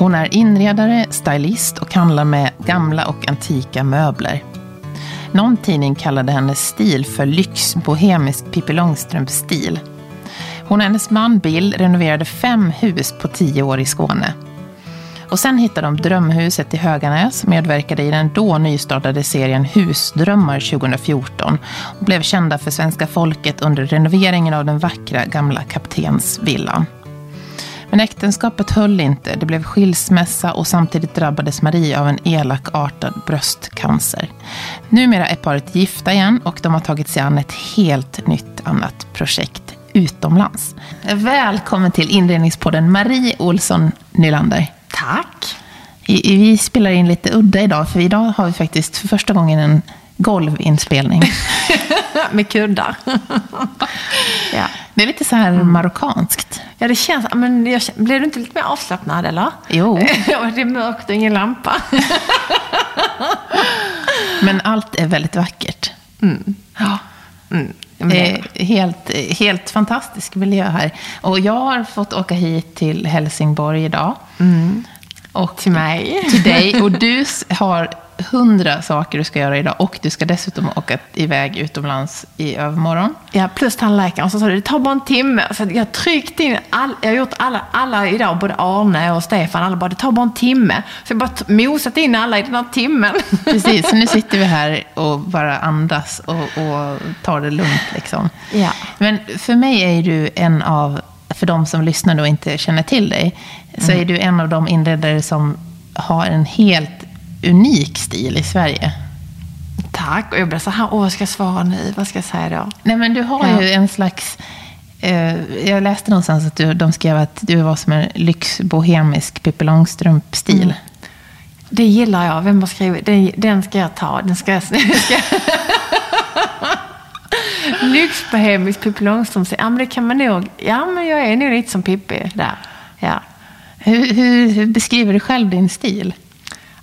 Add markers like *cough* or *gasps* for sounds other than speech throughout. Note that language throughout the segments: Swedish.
Hon är inredare, stylist och handlar med gamla och antika möbler. Någon tidning kallade hennes stil för lyxbohemisk Pippi Långstrump-stil. Hon och hennes man Bill renoverade fem hus på tio år i Skåne. Och sen hittade de drömhuset i Höganäs, medverkade i den då nystartade serien Husdrömmar 2014 och blev kända för svenska folket under renoveringen av den vackra gamla kaptensvillan. Men äktenskapet höll inte. Det blev skilsmässa och samtidigt drabbades Marie av en elakartad bröstcancer. Numera är paret gifta igen och de har tagit sig an ett helt nytt annat projekt utomlands. Välkommen till inredningspodden Marie Olsson Nylander. Tack. Vi spelar in lite udda idag, för idag har vi faktiskt för första gången en golvinspelning. *laughs* Med kuddar. *laughs* ja. Det är lite så här marockanskt. ja, det känns... Men jag, blev du inte lite mer avslappnad, eller? Jo. *laughs* Det är mörkt och ingen lampa. Men allt är väldigt vackert. Mm. Ja, men Är helt, helt fantastisk miljö här. Och jag har fått åka hit till Helsingborg idag. Och Till mig. Till dig. *laughs* Och du har hundra saker du ska göra idag. Och du ska dessutom åka iväg utomlands i övermorgon. Ja, plus tandläkaren. Och så sa du, det tar bara en timme. Så jag har tryckt in, all, jag har gjort alla, alla idag, både Arne och Stefan, alla bara, det tar bara en timme. Så jag bara mosat in alla i den här timmen. *laughs* Precis, så nu sitter vi här och bara andas och, och tar det lugnt. Liksom. Ja. Men för mig är du en av, för de som lyssnar och inte känner till dig, så är du en av de inredare som har en helt unik stil i Sverige. Tack. Och jag blev så här, åh, vad ska jag svara nu? Vad ska jag säga då? Nej, men du har Ja. ju en slags... Eh, jag läste någonstans att du, de skrev att du var som en lyxbohemisk Pippi Långstrump-stil. Det gillar jag. Vem har skrivit? Den, den ska jag ta. Den ska jag... *laughs* Ska. *laughs* Lyxbohemisk Pippi Långstrump. Ja, men det kan man nog... Ja, men jag är nog lite som Pippi där. Ja. Hur, hur, hur beskriver du själv din stil?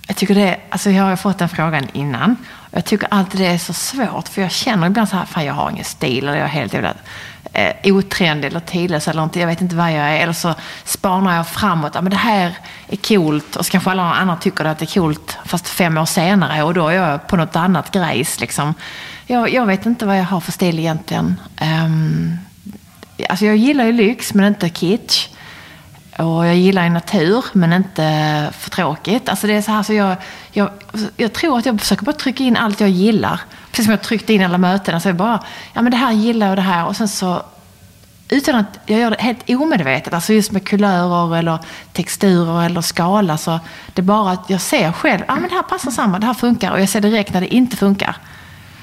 Jag tycker det... Alltså jag har ju fått den frågan innan. Jag tycker alltid det är så svårt. För jag känner ibland så här, fan jag har ingen stil. Eller jag är helt jävla eh, otrendig eller tidlös eller inte. Jag vet inte vad jag är. Eller så spanar jag framåt. Ja, men det här är coolt. Och så kanske alla andra tycker att det är coolt. Fast fem år senare. Och då är jag på något annat grejs liksom. Jag, jag vet inte vad jag har för stil egentligen. Um, alltså jag gillar ju lyx men inte kitsch. Och jag gillar ju natur, men inte för tråkigt. Alltså det är så här, så jag, jag, jag tror att jag försöker bara trycka in allt jag gillar. Precis som jag tryckte in alla möten. Alltså jag bara, ja men det här gillar jag och det här. Och sen så, utan att jag gör det helt omedvetet, alltså just med kulörer eller texturer eller skala. Så det är bara att jag ser själv, ja men det här passar samman, det här funkar. Och jag ser direkt när det inte funkar.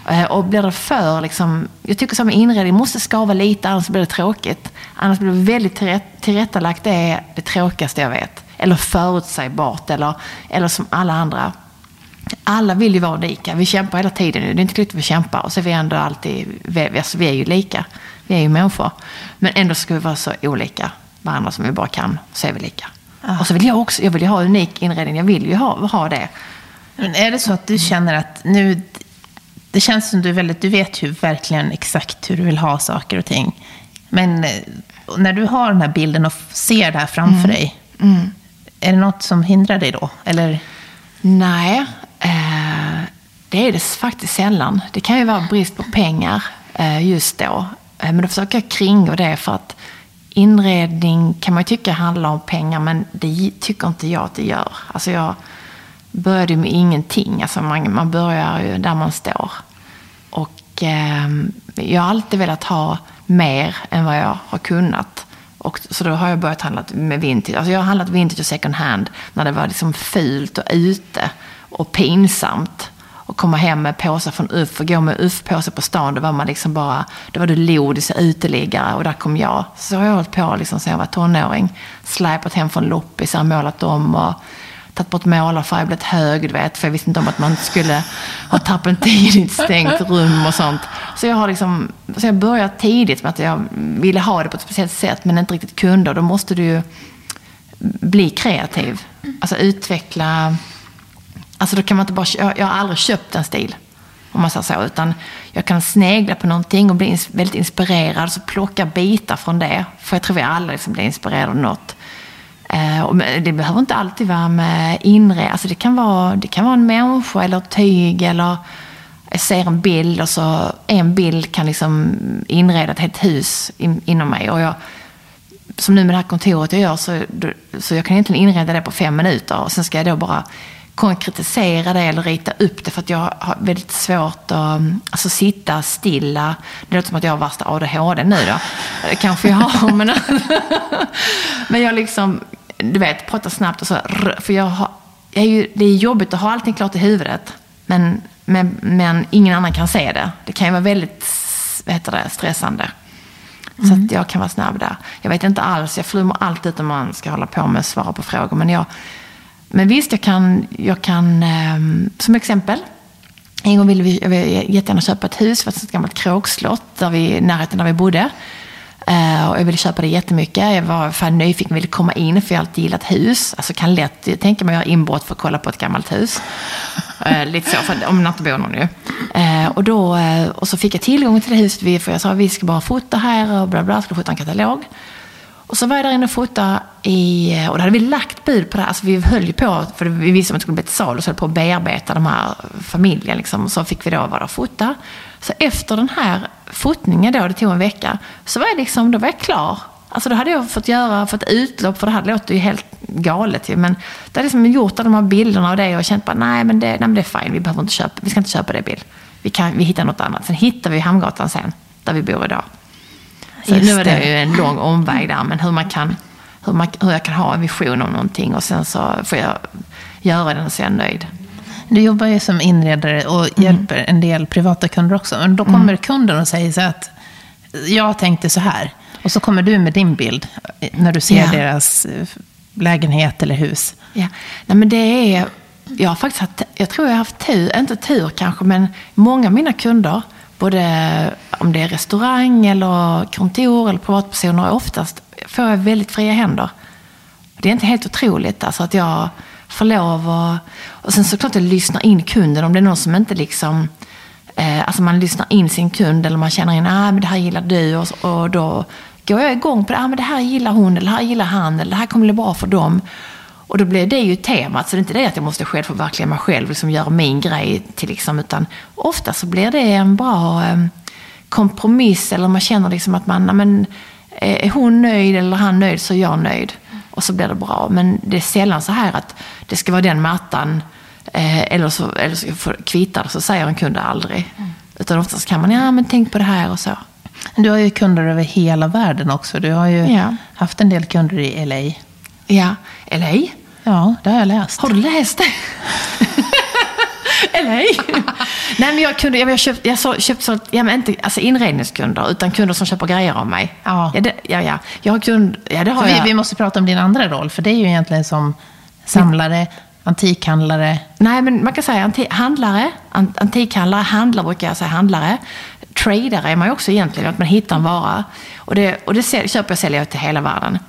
Eh, Och blir det för, liksom, jag tycker som inredning måste skava lite, annars blir det tråkigt. Annars blir det väldigt tillrätt, tillrättalagt, det är det tråkigaste jag vet. Eller förutsägbart, eller, eller som alla andra. Alla vill ju vara lika. Vi kämpar hela tiden nu. Det är inte klokt att vi kämpar och så är vi ändå alltid, vi, alltså, vi är ju lika. Vi är ju människor. Men ändå ska vi vara så olika varandra som vi bara kan, så är vi lika. Och så vill jag också, jag vill ju ha unik inredning, jag vill ju ha, ha det. Men är det så att du känner att nu... Det känns som du är väldigt... Du vet ju verkligen exakt hur du vill ha saker och ting. Men eh, när du har den här bilden och ser det här framför dig, är det något som hindrar dig då? Eller? Nej, eh, det är det faktiskt sällan. Det kan ju vara brist på pengar eh, just då. Eh, men då försöker jag kringgå det för att inredning kan man ju tycka handlar om pengar, men det tycker inte jag att det gör. Alltså jag började ju med ingenting. Alltså man, man börjar ju där man står. Och eh, jag har alltid velat ha mer än vad jag har kunnat. Och, så då har jag börjat handla med vintage. Alltså jag har handlat vintage och second hand när det var liksom fult och ute och pinsamt. Och komma hem med påsar från UFF och gå med UFF-påsar på stan. Då var man liksom bara, då var du lodis och uteliggare och där kom jag. Så har jag hållit på liksom sen jag var tonåring. Släpat hem från loppisar, målat om och tagit bort målarfärg, blivit hög, du vet. För jag visste inte om att man skulle ha terpentin i ett stängt rum och sånt. Så jag har liksom, så jag började tidigt med att jag ville ha det på ett speciellt sätt, men inte riktigt kunde. Och då måste du ju bli kreativ. Alltså utveckla... Alltså då kan man inte bara... Jag, jag har aldrig köpt en stil, om man säger så. Utan jag kan snegla på någonting och bli väldigt inspirerad. Så plocka bitar från det. För jag tror vi alla liksom blir inspirerade av något. Eh, det behöver inte alltid vara med inre, alltså det kan vara, det kan vara en människa eller ett tyg eller jag ser en bild och så en bild kan liksom inreda ett helt hus in, inom mig. Och jag, som nu med det här kontoret jag gör så, så jag kan egentligen inreda det på fem minuter och sen ska jag då bara konkretisera det eller rita upp det för att jag har väldigt svårt att alltså, sitta stilla. Det låter som att jag har värsta ADHD nu då. Kanske jag har, *laughs* men, men jag liksom, du vet, pratar snabbt och så. För jag har, jag är ju, det är jobbigt att ha allting klart i huvudet. Men, men, men ingen annan kan se det. Det kan ju vara väldigt vad heter det, stressande. Mm. Så att jag kan vara snabb där. Jag vet inte alls, jag flummar alltid ut om man ska hålla på med att svara på frågor. Men jag men visst, jag kan, jag kan ehm, som exempel. En gång ville vi, jag ville jättegärna köpa ett hus, för ett gammalt kråkslott där vi, i närheten där vi bodde. Uh, och jag ville köpa det jättemycket. Jag var fan nyfiken, ville komma in för jag har alltid gillat hus. Alltså kan lätt tänka mig att göra inbrott för att kolla på ett gammalt hus. uh, *laughs* lite så, för, om man inte bor någon ju. Uh, och, då, och så fick jag tillgång till det huset, för jag sa vi ska bara fota här och bla bla, skulle fota en katalog. Och så var jag där inne och fotade i, och då hade vi lagt bud på det här. Alltså vi höll ju på, för vi visste att det skulle bli ett sal, och så höll på att bearbeta de här familjen. Liksom. Och så fick vi då vara där och fota. Så efter den här fotningen då, det tog en vecka, så var jag liksom, då var jag klar. Alltså då hade jag fått göra, fått utlopp, för det här låter ju helt galet ju. Men det hade liksom gjort alla de här bilderna och det och känt bara, nej men det, nej, men det är fine, vi behöver inte köpa, vi ska inte köpa det bild. Vi, kan, vi hittar något annat. Sen hittar vi Hamngatan sen, där vi bor idag. Så nu är det ju en lång omväg där, men hur man kan, hur, man, hur jag kan ha en vision om någonting och sen så får jag göra den och så är jag nöjd. Du jobbar ju som inredare och mm. hjälper en del privata kunder också. Men då kommer mm. kunden och säger så att jag tänkte så här. Och så kommer du med din bild när du ser ja. deras eh, lägenhet eller hus. Ja, Nej, men det är... Jag har faktiskt haft, jag tror jag har haft tur, inte tur kanske, men många av mina kunder både om det är restaurang eller kontor eller privatpersoner, oftast får jag väldigt fria händer. Det är inte helt otroligt alltså att jag får lov att... Och sen såklart att lyssna in kunden. Om det är någon som inte liksom... Eh, alltså man lyssnar in sin kund eller man känner in, ah, men det här gillar du. Och, och då går jag igång på det, ah, men det här gillar hon eller det här gillar han. Eller det här kommer bli bra för dem. Och då blir det ju temat, så det är inte det att jag måste själv förverkliga mig själv, liksom göra min grej till liksom, utan ofta så blir det en bra eh, kompromiss, eller man känner liksom att man, ah, men, eh, är hon nöjd eller han nöjd så är jag nöjd. Och så blir det bra. Men det är sällan så här att det ska vara den mattan, eh, eller så, eller så kvittar så säger en kund aldrig. Mm. Utan oftast kan man, ja men tänk på det här och så. Du har ju kunder över hela världen också. Du har ju ja. haft en del kunder i LA. Ja, LA? Ja, det har jag läst. Har du läst det? LA? Nej, men jag, kunde, jag, jag köpt, jag så, köpt sånt, ja, men inte alltså inredningskunder, utan kunder som köper grejer av mig. Ja. Ja, det, ja, ja. Jag har kund, ja, det har vi, jag. vi måste prata om din andra roll, för det är ju egentligen som samlare, antikhandlare. Nej, men man kan säga anti, handlare, antikhandlare, handlare brukar jag säga, handlare. Tradare är man ju också egentligen, att man hittar en vara. Och det, och det köper och säljer jag till hela världen.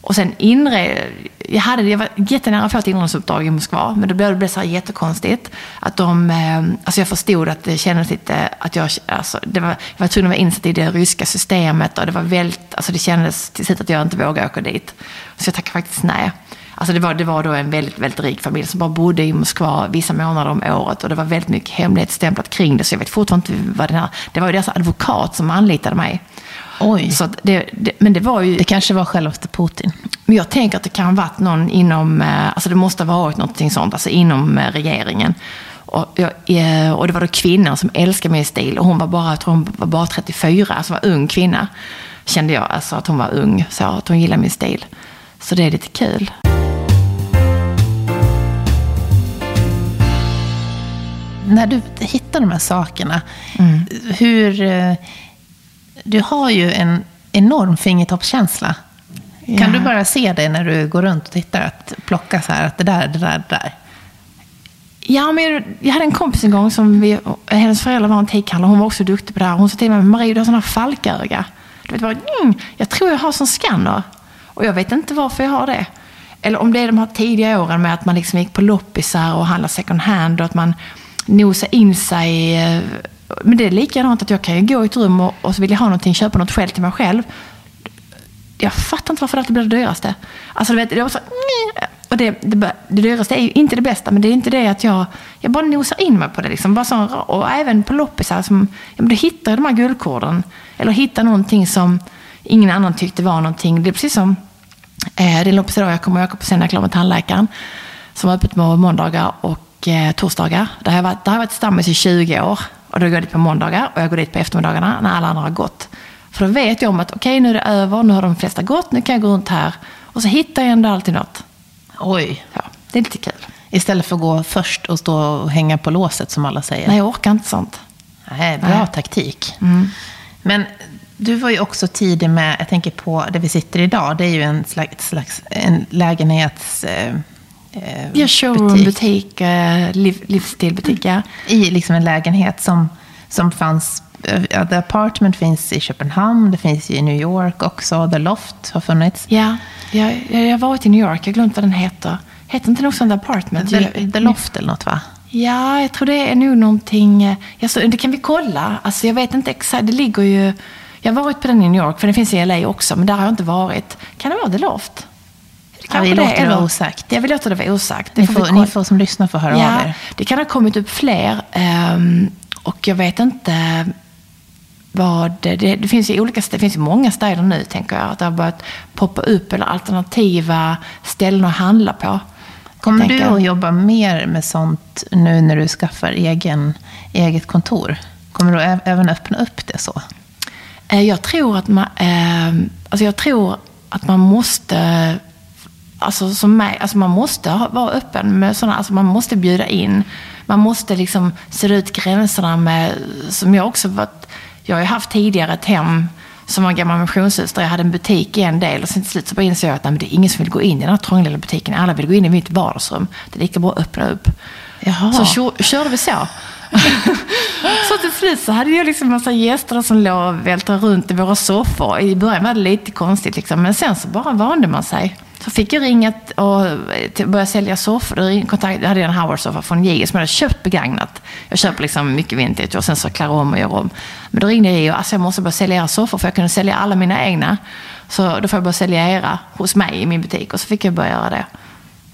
Och sen inre, jag, hade, jag var jättenära att få ett inredningsuppdrag i Moskva, men då blev, det blev så här jättekonstigt. Att de, eh, alltså jag förstod att det kändes lite, att jag, alltså det var, jag var tvungen att vara insatt i det ryska systemet och det var väldigt, alltså det kändes till slut att jag inte vågade åka dit. Så jag tackade faktiskt nej. Alltså det var, det var då en väldigt, väldigt rik familj som bara bodde i Moskva vissa månader om året och det var väldigt mycket hemlighetsstämplat kring det. Så jag vet fortfarande inte vad den här, det var ju deras advokat som anlitade mig. Oj. Så det, det, men det var ju... Det kanske var självaste Putin. Men jag tänker att det kan ha varit någon inom, eh, alltså det måste ha varit någonting sånt, alltså inom eh, regeringen. Och, jag, eh, och det var då kvinnan som älskade min stil. Och hon var bara, jag tror hon var bara 34, alltså var ung kvinna. Kände jag, alltså att hon var ung, så att hon gillade min stil. Så det är lite kul. När du hittar de här sakerna, mm. hur... Du har ju en enorm fingertoppskänsla. Ja. Kan du bara se det när du går runt och tittar? Att plocka så här, att det där, det där, det där. Ja, men jag hade en kompis en gång som vi, hennes föräldrar var en teckhandlare. Hon var också duktig på det här. Hon sa till mig, Marie du har sådana falköga. Du vet, bara, mm, jag tror jag har sån scanner. Och jag vet inte varför jag har det. Eller om det är de här tidiga åren med att man liksom gick på loppisar och handlade second hand och att man nosade in sig. Eh, men det är likadant att jag kan ju gå i ett rum och, och så vill jag ha någonting, köpa något själv till mig själv. Jag fattar inte varför det alltid blir det dyraste. Alltså, du vet, det var så, och det, det, det dyraste är ju inte det bästa, men det är inte det att jag, jag bara nosar in mig på det. Liksom. Bara så, och även på loppisar, som, ja, du hittar de här guldkorden. Eller hittar någonting som ingen annan tyckte var någonting. Det är precis som, eh, det är loppis idag, jag kommer åka på sen när jag klar med tandläkaren. Som har öppet på måndagar och eh, torsdagar. Där har jag varit, där har jag varit stammis i 20 år. Och då går jag dit på måndagar och jag går dit på eftermiddagarna när alla andra har gått. För då vet jag om att okej, okay, nu är det över, nu har de flesta gått, nu kan jag gå runt här. Och så hittar jag ändå alltid något. Oj. Ja, det är lite kul. Istället för att gå först och stå och hänga på låset som alla säger. Nej, jag orkar inte sånt. Nej, bra Nej. taktik. Mm. Men du var ju också tidig med, jag tänker på där vi sitter idag, det är ju en slags, slags en lägenhets... Eh, eh ja, showroombutik, eh, liv, livsstilbutik, ja. I liksom en lägenhet som, som fanns Ja, The Apartment finns i Köpenhamn, det finns i New York också. The Loft har funnits. Ja, jag, jag har varit i New York. Jag har glömt vad den heter. Heter inte något sånt The Apartment? The, The Loft eller något va? Ja, jag tror det är nog någonting... Alltså, det kan vi kolla. Alltså, jag vet inte exakt. Det ligger ju... Jag har varit på den i New York, för den finns i LA också, men där har jag inte varit. Kan det vara The Loft? Ja, vi låter det, vara osagt. Jag vill låta det vara osagt. Ni får, ni får som lyssnar få höra ja, av er. Det kan ha kommit upp fler. Um, och jag vet inte vad, det, det, finns ju olika, det finns ju många städer nu, tänker jag, att det har börjat poppa upp eller alternativa ställen att handla på. Kommer du att jobba mer med sånt nu när du skaffar egen, eget kontor? Kommer du även öppna upp det så? Eh, jag tror att man, eh, alltså jag tror att man måste Alltså, som mig, alltså man måste vara öppen med sådana, alltså man måste bjuda in. Man måste liksom se ut gränserna med, som jag också varit jag har ju haft tidigare ett hem som var en gammal missionshus där jag hade en butik i en del och sen till slut så bara insåg jag att nej, det är ingen som vill gå in i den här trånga lilla butiken. Alla vill gå in i mitt vardagsrum. Det är lika bra att öppna upp. Jaha. Så körde vi så. *laughs* så till slut så hade jag liksom massa gäster som låg och vältrade runt i våra soffor. I början var det lite konstigt liksom, men sen så bara vande man sig. Så fick jag ringa och börja sälja soffor. Då hade jag en Howard-soffa från JG som jag hade köpt begagnat. Jag köper liksom mycket vintage och sen så klär om och gör om. Men då ringde jag och alltså jag måste börja sälja era soffor för jag kunde sälja alla mina egna. Så då får jag börja sälja era hos mig i min butik. Och så fick jag börja göra det.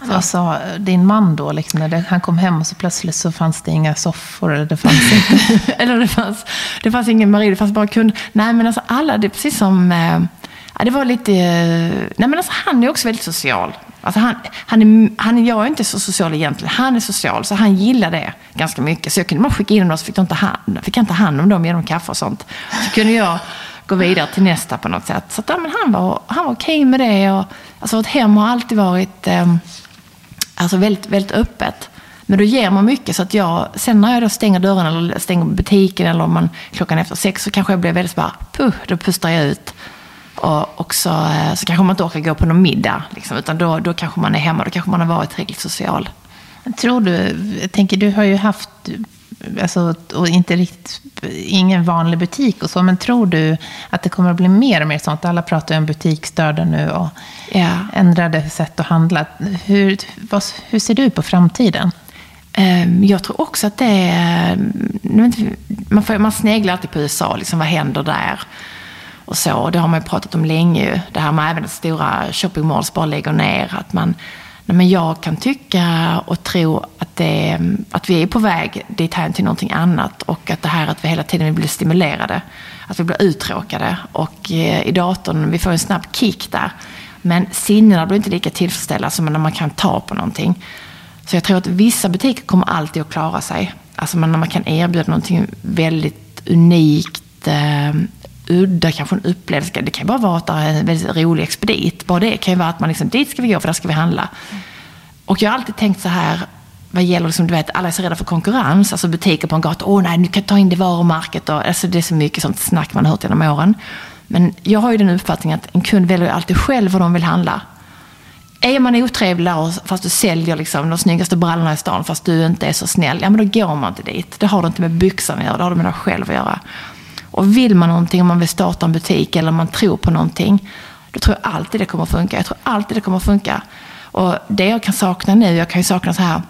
Så. Sa din man då? Liksom, när han kom hem och så plötsligt så fanns det inga soffor. Eller det fanns inte. *laughs* eller det fanns, det fanns ingen Marie, det fanns bara kund. Nej men alltså alla, det är precis som... Ja, det var lite... Eh, nej, men alltså, han är också väldigt social. Alltså han, han är, han, jag är inte så social egentligen. Han är social, så han gillar det ganska mycket. Så jag kunde bara skicka in dem, så fick, de ta hand, fick han ta hand om dem, genom kaffe och sånt. Så kunde jag gå vidare till nästa på något sätt. Så att, ja, men han var, han var okej med det. Och, alltså, vårt hem har alltid varit eh, alltså, väldigt, väldigt öppet. Men då ger man mycket. Så att jag, sen när jag då stänger dörren eller stänger butiken eller om man klockan efter sex så kanske jag blir väldigt så bara, puh, då pustar jag ut. Och, och så, eh, så kanske man inte orkar gå på någon middag. Liksom, utan då, då kanske man är hemma, då kanske man har varit tillräckligt social. Tror du, jag tänker du har ju haft, alltså, och inte riktigt, ingen vanlig butik och så, men tror du att det kommer att bli mer och mer sånt? Alla pratar ju om butiksstörda nu och ja. ändrade sätt att handla. Hur, vad, hur ser du på framtiden? Ehm, jag tror också att det är... Man, får, man sneglar alltid på USA, liksom, vad händer där? Och så. Det har man ju pratat om länge. Det här med även att stora shoppingmalls bara lägger ner. Att man, nej men jag kan tycka och tro att, det, att vi är på väg dit här till någonting annat. Och att det här att vi hela tiden blir stimulerade. Att vi blir uttråkade. Och eh, i datorn, vi får en snabb kick där. Men sinnena blir inte lika tillfredsställda som när man kan ta på någonting. Så jag tror att vissa butiker kommer alltid att klara sig. Alltså när man kan erbjuda någonting väldigt unikt, eh, udda, kanske en upplevelse. Det kan ju bara vara att det är en väldigt rolig expedit. Bara det kan ju vara att man liksom, dit ska vi gå för där ska vi handla. Och jag har alltid tänkt så här, vad gäller, liksom, du vet, alla är så rädda för konkurrens. Alltså butiker på en gata, åh nej, nu kan jag ta in det varumärket. Och, alltså, det är så mycket sånt snack man har hört genom åren. Men jag har ju den uppfattningen att en kund väljer alltid själv vad de vill handla. Är man otrevlig fast du säljer liksom de snyggaste brallorna i stan fast du inte är så snäll, ja men då går man inte dit. Det har du inte med byxan att göra, det har du med dig själv att göra. Och vill man någonting, om man vill starta en butik eller man tror på någonting, då tror jag alltid det kommer att funka. Jag tror alltid det kommer att funka. Och det jag kan sakna nu, jag kan ju sakna så här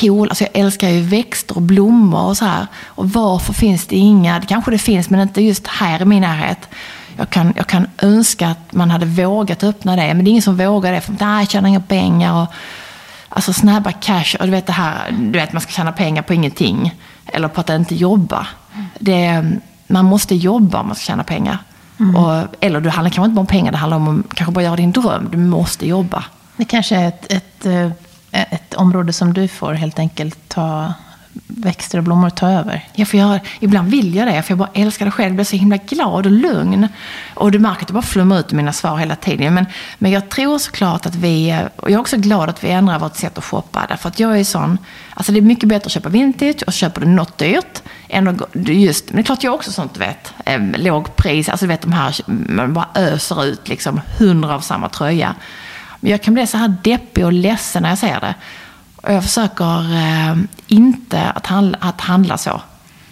cool, alltså jag älskar ju växter och blommor och så här. Och varför finns det inga, det kanske det finns men inte just här i min närhet. Jag kan, jag kan önska att man hade vågat öppna det, men det är ingen som vågar det. För nej, jag tjänar inga pengar. Och, alltså snabba cash och du vet det här, du vet man ska tjäna pengar på ingenting. Eller på att inte jobba. Det, man måste jobba om man ska tjäna pengar. Mm. Och, eller det handlar kanske inte bara om pengar, det handlar om att kanske bara göra din dröm. Du måste jobba. Det kanske är ett, ett, eh, ett område som du får helt enkelt ta växter och blommor ta över. Jag får göra, ibland vill jag det, för jag bara älskar det själv. Jag blir så himla glad och lugn. Och du märker att jag bara flummar ut i mina svar hela tiden. Men, men jag tror såklart att vi, och jag är också glad att vi ändrar vårt sätt att shoppa. Därför att jag är sån, alltså det är mycket bättre att köpa vintage och köpa det något dyrt. Än att, just, men det är klart jag är också sånt, du vet, eh, låg pris. Alltså du vet de här, man bara öser ut liksom hundra av samma tröja. Men jag kan bli så här deppig och ledsen när jag ser det. Och jag försöker eh, inte att handla, att handla så.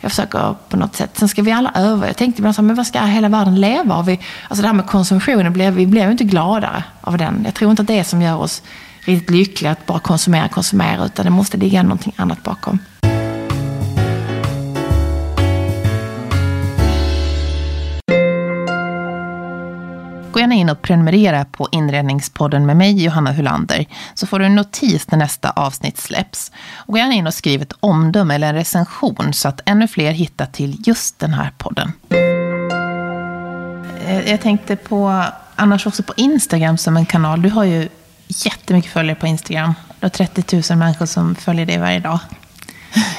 Jag försöker på något sätt. Sen ska vi alla öva. Jag tänkte ibland så men vad ska hela världen leva av? Vi, alltså det här med konsumtionen, vi blir ju inte gladare av den. Jag tror inte att det är som gör oss riktigt lyckliga att bara konsumera, konsumera. Utan det måste ligga någonting annat bakom. Gå gärna in och prenumerera på Inredningspodden med mig, Johanna Hulander, så får du en notis när nästa avsnitt släpps. Och gå gärna in och skriv ett omdöme eller en recension så att ännu fler hittar till just den här podden. Eh, jag tänkte på, annars också på Instagram som en kanal. Du har ju jättemycket följare på Instagram. Du har 30 000 människor som följer dig varje dag.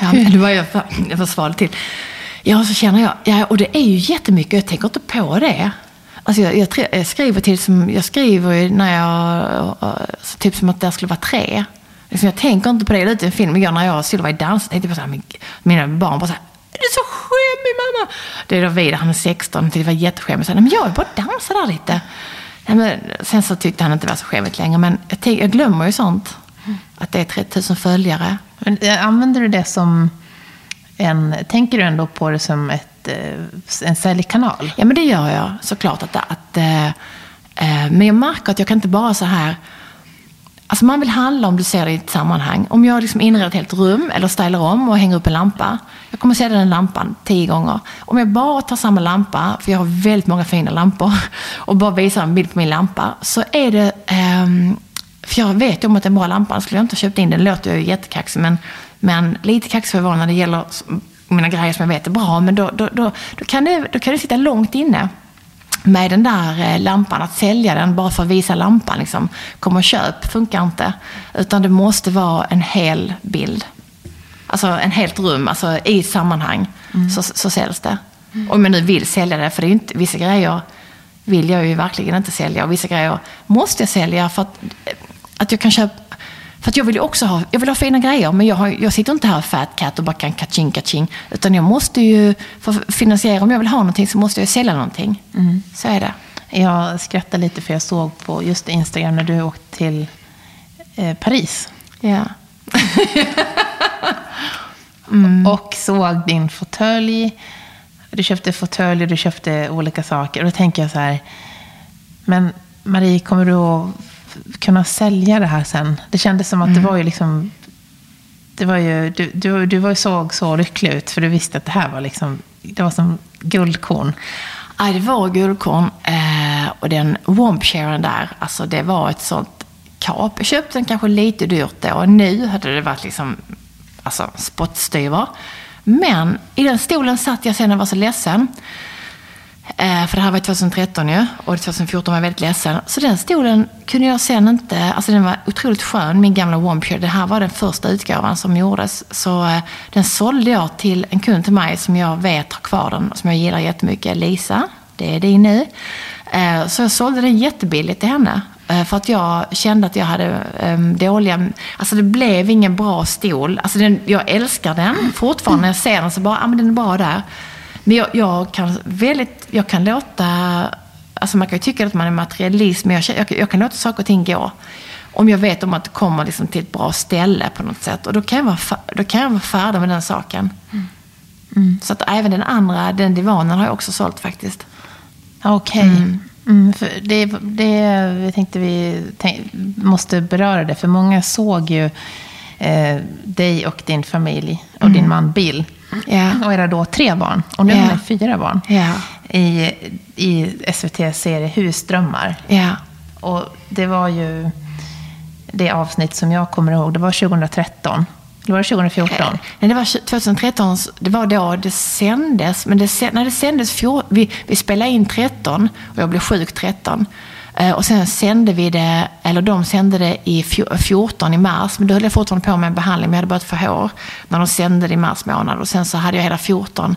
Ja, det var jag, jag får svar till. Ja, så känner jag, ja, och det är ju jättemycket, jag tänker inte på det. Alltså jag, jag, jag, skriver till som, jag skriver när jag, typ som att det skulle vara tre. Liksom jag tänker inte på det ute i typ en film igår när jag och Sylva dansade. Tänkte typ på så här, mina barn bara så här, du är så skämmig mamma. Det är då Vidar, han är 16, tyckte det var jätteskämmigt. Men jag vill bara dansa där lite. Nej, men, sen så tyckte han inte det var så skämmigt längre. Men jag, tänk, jag glömmer ju sånt. Att det är 3000 följare. Men, använder du det som en, tänker du ändå på det som ett Eh, en säljkanal? Ja, men det gör jag såklart. Att, att, eh, eh, men jag märker att jag kan inte bara så här... Alltså man vill handla om du ser det i ett sammanhang. Om jag liksom inreder ett helt rum eller stylar om och hänger upp en lampa. Jag kommer se den lampan tio gånger. Om jag bara tar samma lampa, för jag har väldigt många fina lampor, *laughs* och bara visar en bild på min lampa, så är det... Eh, för jag vet ju om att det är en bra lampa, skulle jag inte ha köpt in den. låter låter ju jättekaxig, men, men lite kaxig får jag vara när det gäller mina grejer som jag vet är bra, men då, då, då, då, kan, det, då kan det sitta långt inne med den där eh, lampan, att sälja den bara för att visa lampan. Liksom. Kom och köp, funkar inte. Utan det måste vara en hel bild. Alltså en helt rum, alltså i ett sammanhang, mm. så, så säljs det. Mm. Om jag nu vill sälja det, för det är inte, vissa grejer vill jag ju verkligen inte sälja och vissa grejer måste jag sälja för att, att jag kan köpa för jag vill ju också ha, jag vill ha fina grejer, men jag, har, jag sitter inte här fat cat och bara kan kaching kaching. Utan jag måste ju, för att finansiera, om jag vill ha någonting så måste jag sälja någonting. Mm. Så är det. Jag skrattar lite för jag såg på just Instagram när du åkte till eh, Paris. Ja. *laughs* mm. Och såg din fåtölj. Du köpte fåtölj och du köpte olika saker. Och då tänker jag så här, men Marie, kommer du att kunna sälja det här sen. Det kändes som att mm. det var ju liksom... Det var ju, du, du, du var ju såg så lycklig ut, för du visste att det här var liksom... Det var som guldkorn. Ja, det var guldkorn. Eh, och den Wompsharen där, alltså det var ett sånt kap. Jag köpte den kanske lite dyrt då. Och nu hade det varit liksom, alltså spottstyver. Men i den stolen satt jag sen och var så ledsen. Eh, för det här var 2013 ju. Och 2014 var jag väldigt ledsen. Så den stolen kunde jag sen inte... Alltså den var otroligt skön, min gamla Wampure. Det här var den första utgåvan som gjordes. Så eh, den sålde jag till en kund till mig som jag vet har kvar den. och Som jag gillar jättemycket. Lisa, det är din nu. Eh, så jag sålde den jättebilligt till henne. För att jag kände att jag hade um, dåliga... Alltså det blev ingen bra stol. Alltså den, jag älskar den fortfarande. När jag ser den så bara, ja ah, men den är bra där. Men jag, jag, kan väldigt, jag kan låta, alltså man kan ju tycka att man är materialist, men jag, jag, jag kan låta saker och ting gå. Om jag vet om att det kommer liksom till ett bra ställe på något sätt. Och då kan jag vara, då kan jag vara färdig med den saken. Mm. Mm. Så att även den andra, den divanen har jag också sålt faktiskt. Okej. Okay. Mm. Mm, det, det, jag tänkte vi tänk, måste beröra det, för många såg ju eh, dig och din familj och mm. din man Bill Yeah. Och era då tre barn. Och nu yeah. har ni fyra barn. Yeah. I, I SVTs serie Husdrömmar. Yeah. Och det var ju det avsnitt som jag kommer ihåg. Det var 2013. Eller var det 2014? Eh, nej, det var 2013. Det var då det sändes. Men det, när det sändes, vi, vi spelade in 13 och jag blev sjuk 13. Eh, och sen sände vi det, eller de sände det i 14 i mars, men då höll jag fortfarande på med en behandling, men jag hade börjat få hår när de sände det i mars månad. Och sen så hade jag hela 14,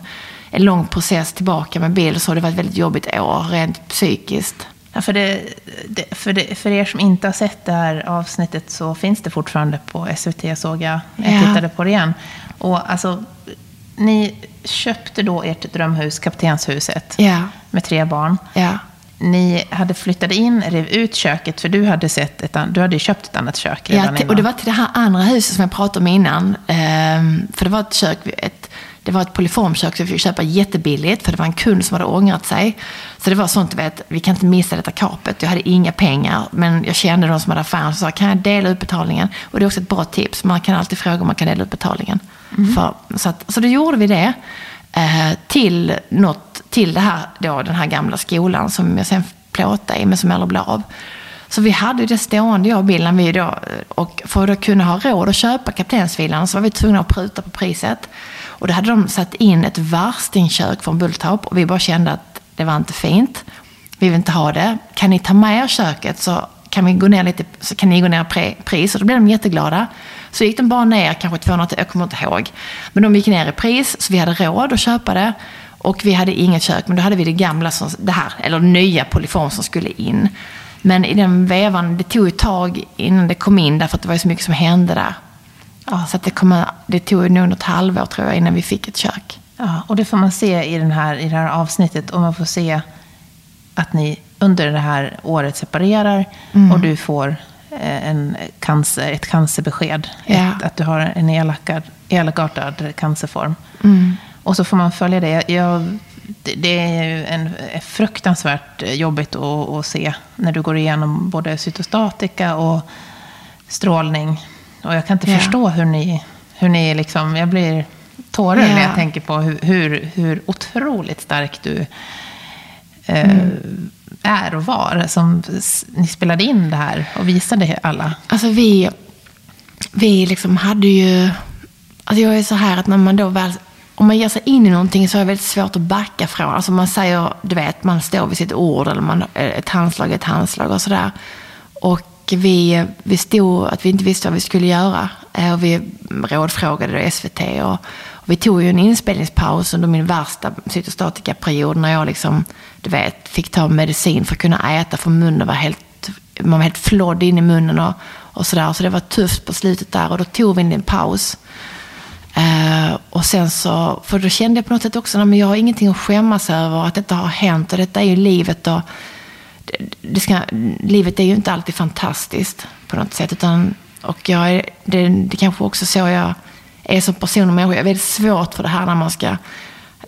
en lång process tillbaka med bil, så det var ett väldigt jobbigt år, rent psykiskt. Ja, för, det, det, för, det, för er som inte har sett det här avsnittet så finns det fortfarande på SVT, såg jag. Jag ja. tittade på det igen. Och alltså, ni köpte då ert drömhus, Kaptenshuset, ja. med tre barn. Ja ni hade flyttat in, rev ut köket, för du hade, sett ett, du hade köpt ett annat kök redan ja, och det var till det här andra huset som jag pratade om innan. Ehm, för det var ett kök, ett, det var ett polyformkök som vi fick köpa jättebilligt, för det var en kund som hade ångrat sig. Så det var sånt, du vet, vi kan inte missa detta kapet. Jag hade inga pengar, men jag kände de som hade affären som sa, kan jag dela ut betalningen? Och det är också ett bra tips, man kan alltid fråga om man kan dela ut betalningen. Mm. För, så, att, så då gjorde vi det. Eh, till, något, till det här, då, den här gamla skolan som jag sen plåtade i, men som aldrig blev av. Så vi hade det stående, jag och Billan, vi då, och för att kunna ha råd att köpa kaptensvillan så var vi tvungna att pruta på priset. Och då hade de satt in ett värstingkök från Bulltorp och vi bara kände att det var inte fint. Vi vill inte ha det. Kan ni ta med er köket så kan, vi gå ner lite, så kan ni gå ner i pris? Och då blev de jätteglada. Så gick den bara ner kanske 200, jag kommer inte ihåg. Men de gick ner i pris, så vi hade råd att köpa det. Och vi hade inget kök, men då hade vi det gamla, som, det här, eller nya polyform som skulle in. Men i den vevan, det tog ett tag innan det kom in, därför att det var så mycket som hände där. Ja, så det, kom, det tog nog något halvår tror jag innan vi fick ett kök. Ja, och det får man se i, den här, i det här avsnittet. Och man får se att ni under det här året separerar mm. och du får en cancer, ett cancerbesked. Ja. Ett, att du har en elakad, elakartad cancerform. Mm. Och så får man följa det. Jag, det är ju en, fruktansvärt jobbigt att, att, se när du går igenom både cytostatika och strålning. Och jag kan inte ja. förstå hur ni, hur ni liksom, jag blir tårar ja. när jag tänker på hur, hur, hur otroligt stark du eh, mm är och var som ni spelade in det här och visade alla? Alltså vi, vi liksom hade ju... Alltså jag är så här att när man då väl... Om man ger sig in i någonting så är det väldigt svårt att backa från. Alltså man säger, du vet, man står vid sitt ord eller man, eh, ett handslag är ett handslag och sådär. Och vi, vi stod att vi inte visste vad vi skulle göra. Eh, och vi rådfrågade då SVT och, och vi tog ju en inspelningspaus under min värsta cytostatikaperiod när jag liksom du vet, fick ta medicin för att kunna äta för munnen var helt, man var helt flodd in i munnen och, och sådär. Så det var tufft på slutet där och då tog vi en paus. Uh, och sen så, för då kände jag på något sätt också, att jag har ingenting att skämmas över att detta har hänt och detta är ju livet och det, det ska, livet är ju inte alltid fantastiskt på något sätt. Utan, och jag är, det, det kanske också så jag är som person och människa. Jag är väldigt svårt för det här när man ska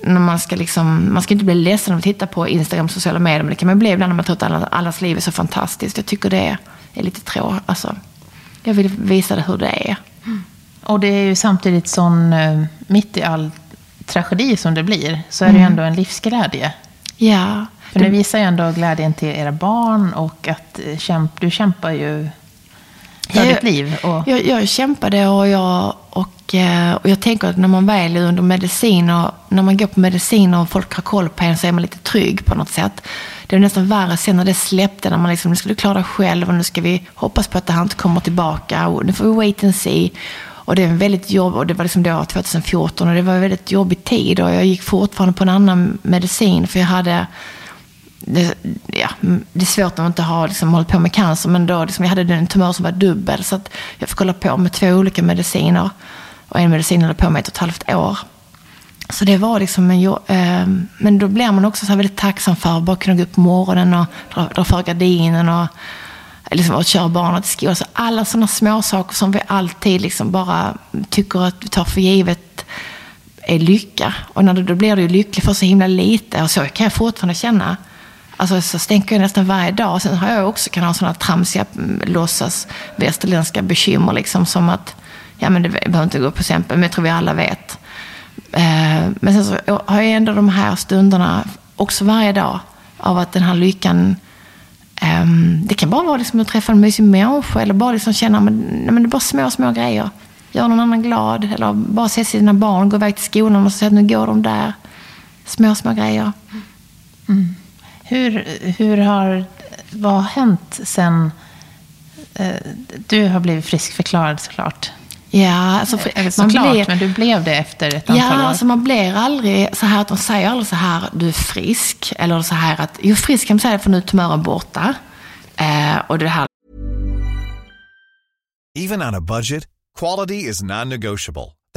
när man ska liksom, man ska inte bli ledsen av att titta på Instagram sociala medier, men det kan man bli ibland när man tror att alla, allas liv är så fantastiskt. Jag tycker det är lite tråkigt. Alltså, jag vill visa det hur det är. Mm. Och det är ju samtidigt sån, eh, mitt i all tragedi som det blir, så är det ju mm. ändå en livsglädje. Ja. För det visar ju ändå glädjen till era barn och att eh, kämp, du kämpar ju för jag, ditt liv. Och... Jag, jag kämpade och jag, och Och, eh, och jag tänker att när man väl är under mediciner, när man går på mediciner och folk har koll på en så är man lite trygg på något sätt. Det är nästan värre sen när det släppte, när man liksom, nu ska du klara dig själv och nu ska vi hoppas på att det här inte kommer tillbaka och nu får vi wait and see. Och det är väldigt jobb och det var liksom då 2014 och det var en väldigt jobbig tid och jag gick fortfarande på en annan medicin för jag hade det, ja, det är svårt att inte ha liksom, hållit på med cancer, men då liksom, jag hade en tumör som var dubbel. Så att jag fick hålla på med två olika mediciner. Och en medicin höll på med ett och ett halvt år. Så det var liksom en, eh, men då blir man också så väldigt tacksam för att bara kunna gå upp på morgonen och dra, dra för gardinen och, liksom, och köra barnet till skolan. Så alla sådana små saker som vi alltid liksom bara tycker att vi tar för givet är lycka. Och när du, då blir du lycklig för så himla lite. Och så kan jag fortfarande känna. Alltså så stänker jag nästan varje dag. Sen har jag också kan ha sådana tramsiga mm, låtsas västerländska bekymmer. Liksom, som att, ja men det behöver inte gå på exempel, men jag tror vi alla vet. Eh, men sen så har jag ändå de här stunderna, också varje dag, av att den här lyckan Um, det kan bara vara liksom att träffa en mysig människa eller bara liksom känna men, men det är bara små, små grejer. Göra någon annan glad eller bara se sina barn gå iväg till skolan och säga att nu går de där. Små, små grejer. Mm. Hur, hur har, vad har hänt sen eh, du har blivit friskförklarad såklart? Ja, alltså, man såklart, blir, men du blev det efter ett antal ja, år. Ja, alltså man blir aldrig så här att de säger aldrig så här, du är frisk. Eller så här att, jo frisk kan man säga för nu är tumören borta. Eh, och det här. Even on a budget, quality is non-negotiable.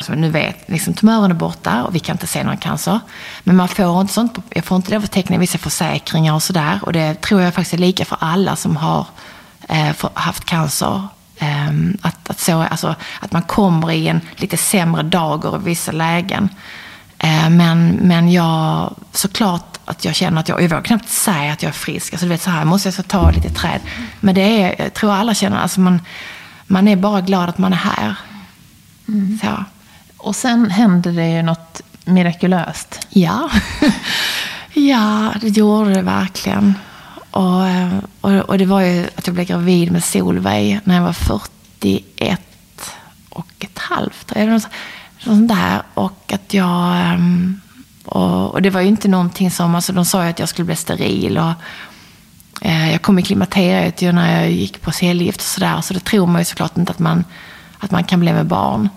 Så nu vet, liksom tumören är borta och vi kan inte se någon cancer. Men man får inte sånt, jag får inte det att teckna vissa försäkringar och sådär. Och det tror jag faktiskt är lika för alla som har eh, haft cancer Ehm, att, att, så, alltså, att man kommer i en lite sämre dager i vissa lägen. Ehm, men, men jag, såklart att jag känner att jag, jag vågar knappt säga att jag är frisk. Alltså, du vet, så här måste jag så ta lite träd. Men det är, jag tror alla känner, alltså man, man är bara glad att man är här. Mm. Så. Och sen hände det ju något mirakulöst. Ja, *laughs* ja det gjorde det verkligen. Och, eh, och, och, det var ju att jag blev gravid med Solveig när jag var 41 och ett halvt. Eller något, sånt där. Och att jag... Ehm, och, och, det var ju inte någonting som... Alltså de sa ju att jag skulle bli steril. Och, eh, jag kom i klimakteriet ju när jag gick på cellgift och sådär. Så det tror man ju såklart inte att man, att man kan bli med barn.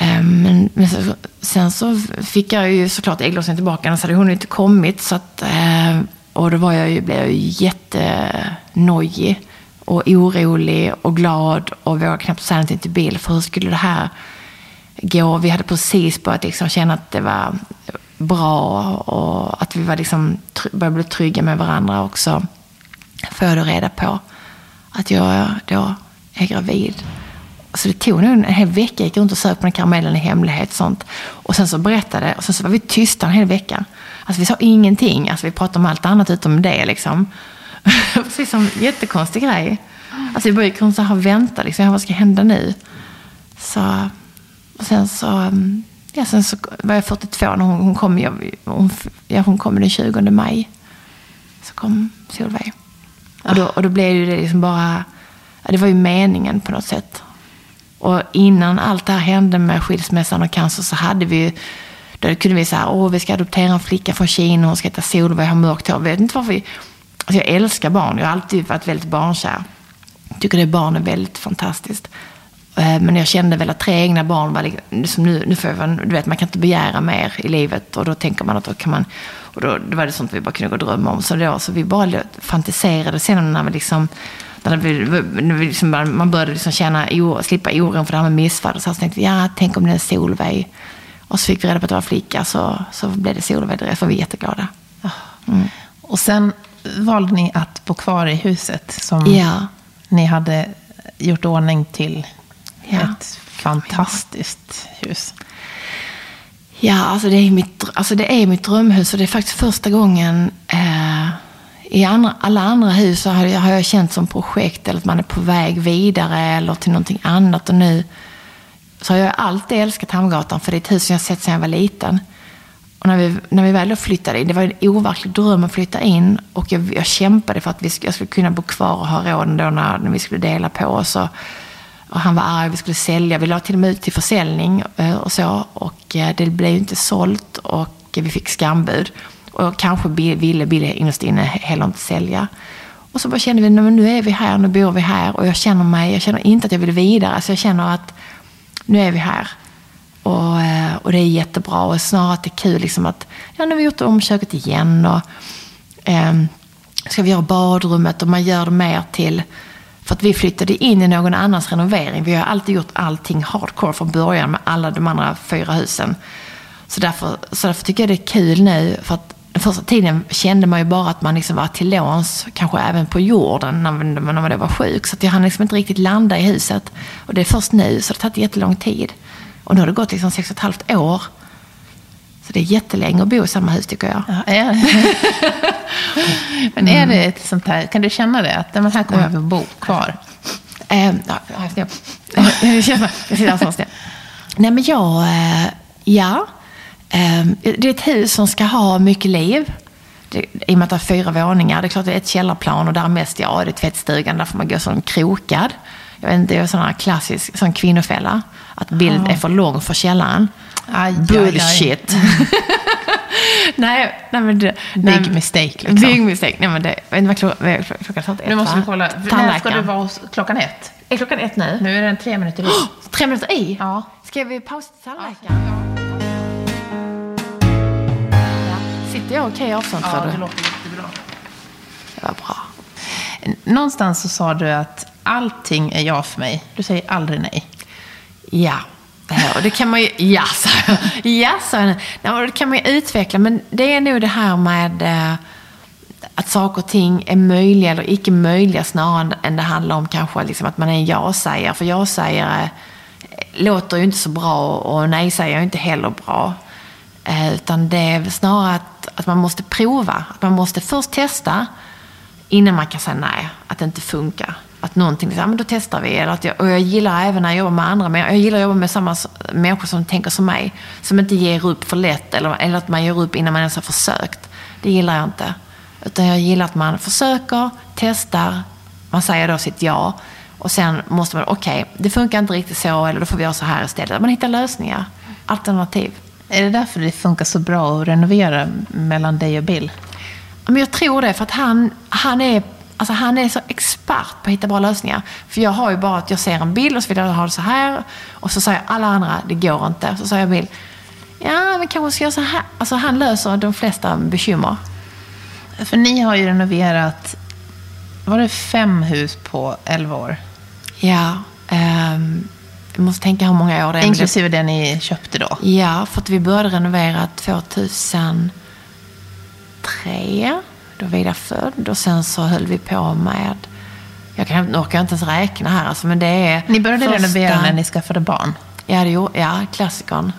Eh, men, men så, sen så fick jag ju såklart ägglossningen tillbaka. Annars hade hon inte kommit. Så att, eh, och då var jag ju, blev jag ju jättenojig och orolig och glad och vågade knappt säga någonting till Bill. För hur skulle det här gå? Vi hade precis börjat liksom känna att det var bra och att vi var liksom, började bli trygga med varandra också. Får jag då reda på att jag då är gravid. Så det tog nog en hel vecka. Jag gick runt och söp på den karamellen i hemlighet. Och, sånt. och sen så berättade och sen så var vi tysta en hel vecka. Alltså vi sa ingenting. Alltså vi pratade om allt annat utom det liksom. *laughs* Precis som jättekonstig grej. Alltså vi började kunna så här vänta liksom. Vad ska hända nu? Så, och sen så, mm, ja, sen så var jag 42 när hon, hon kom. Jag, hon, ja, hon kom den 20 maj. Så kom Solveig. Och då, och då blev det liksom bara, ja, det var ju meningen på något sätt. Och innan allt det här hände med skilsmässan och cancer så hade vi ju då kunde vi säga, åh vi ska adoptera en flicka från Kina, hon ska heta Solveig, har mörkt hår. Jag vet inte varför vi... Alltså jag älskar barn, jag har alltid varit väldigt barnkär. Jag tycker det barn är väldigt fantastiskt. Eh, men jag kände väl att tre egna barn var liksom, nu, nu får jag, du vet, man kan inte begära mer i livet. Och då tänker man att då kan man, och då, då var det sånt vi bara kunde gå och drömma om. Så, då, så vi bara fantiserade. Sen när vi liksom, när vi, när vi liksom, man började liksom känna, slippa oron för det här med missfall. Så, så tänkte ja, tänk om det är Solveig. Och så fick vi reda på att det var flicka, så, så blev det Solveig direkt. var vi jätteglada. Och sen valde ni att bo kvar i huset som Ja. ni hade gjort ordning till Ja. ett fantastiskt hus. Ja, alltså det är mitt, alltså det är mitt drömhus och det är faktiskt första gången eh, i andra, alla andra hus så har jag, har jag känt som projekt eller att man är på väg vidare eller till någonting annat. Och nu så har jag alltid älskat Hamngatan för det är ett hus som jag sett sedan jag var liten. Och när vi, när vi väl då flyttade in, det var en overklig dröm att flytta in och jag, jag kämpade för att vi, jag skulle kunna bo kvar och ha råd då när, när vi skulle dela på oss. Och, och han var arg, vi skulle sälja. Vi la till och med ut till försäljning eh, och så. Och eh, det blev ju inte sålt och vi fick skambud. Och kanske ville Billy innerst inne heller inte sälja. Och så bara kände vi, nu är vi här, nu bor vi här. Och jag känner mig, jag känner inte att jag vill vidare. Så jag känner att nu är vi här. Och, eh, och det är jättebra. Och snarare att det är kul liksom att, ja nu har vi gjort om köket igen. Och, eh, ska vi göra badrummet och man gör det mer till... För att vi flyttade in i någon annans renovering. Vi har alltid gjort allting hardcore från början med alla de andra fyra husen. Så därför, så därför tycker jag det är kul nu. För att första tiden kände man ju bara att man liksom var till låns, kanske även på jorden, när man, när man då var sjuk. Så att jag hann liksom inte riktigt landa i huset. Och det är först nu, så det har tagit jättelång tid. Och nu har det gått liksom sex och ett halvt år. Så det är jättelänge att bo i samma hus tycker jag. Ja, är det? *laughs* Men är det ett sånt här, kan du känna det? Att men här kommer vi att bo kvar? Eh, ja, jag jag- *laughs* jag jag sitter ner. Nej, men jag... Eh, ja. Eh, det är ett hus som ska ha mycket liv. Det, I och med att det är fyra våningar. Det är klart det är ett källarplan och där mest, ja, det är tvättstugan. Där får man gå som krokad. Jag vet inte, det är sån här klassisk sån kvinnofälla. Att bild är för lång för källaren. Aj, aj, aj. Bullshit. *laughs* nej, nej, men det, Big mistake, liksom. Big mistake. Nej, men det, vad klockan, klockan ett, Nu måste vi kolla. När ska du vara hos klockan ett? Är klockan ett nu? Nu är den tre minuter i. *gasps* Tre minuter i? Ja. Ska vi pausa till tandläkaren? Ja. Sitter jag okej avstånd tror du? låter jättebra. Det var bra. Någonstans så sa du att allting är ja för mig. Du säger aldrig nej. Ja. Och det kan man ju... Ja, sa jag. Ja, sa jag. Det kan man ju utveckla. Men det är nog det här med eh, att saker och ting är möjliga eller icke möjliga snarare än det handlar om kanske liksom att man är en ja-sägare. För ja-sägare låter ju inte så bra och nej-sägare är inte heller bra. Eh, utan det är snarare att, att man måste prova. Att man måste först testa innan man kan säga nej, att det inte funkar. Att någonting, ja men då testar vi. Eller att jag, och jag gillar även när jag jobbar med andra, men jag gillar att jobba med samma människor som tänker som mig. Som inte ger upp för lätt, eller, eller att man ger upp innan man ens har försökt. Det gillar jag inte. Utan jag gillar att man försöker, testar, man säger då sitt ja. Och sen måste man, okej, det funkar inte riktigt så, eller då får vi göra så här istället. Man hittar lösningar, alternativ. Är det därför det funkar så bra att renovera mellan dig och Bill? Men jag tror det, för att han, han, är, alltså han är så expert på att hitta bra lösningar. För jag har ju bara att jag ser en bild och så vill jag ha det så här. Och så säger alla andra, det går inte. Så säger Bill, ja men kanske ska jag så här. Alltså han löser de flesta bekymmer. För ni har ju renoverat, var det fem hus på elva år? Ja, ehm, jag måste tänka hur många år det är. Inklusive det ni köpte då? Ja, för att vi började renovera 2003. Då var Ida född. Och sen så höll vi på med... Jag kan, nu orkar jag inte ens räkna här, alltså, men det är... Ni började första- renovera när ni skaffade barn? Ja, det gjorde, ja klassikern.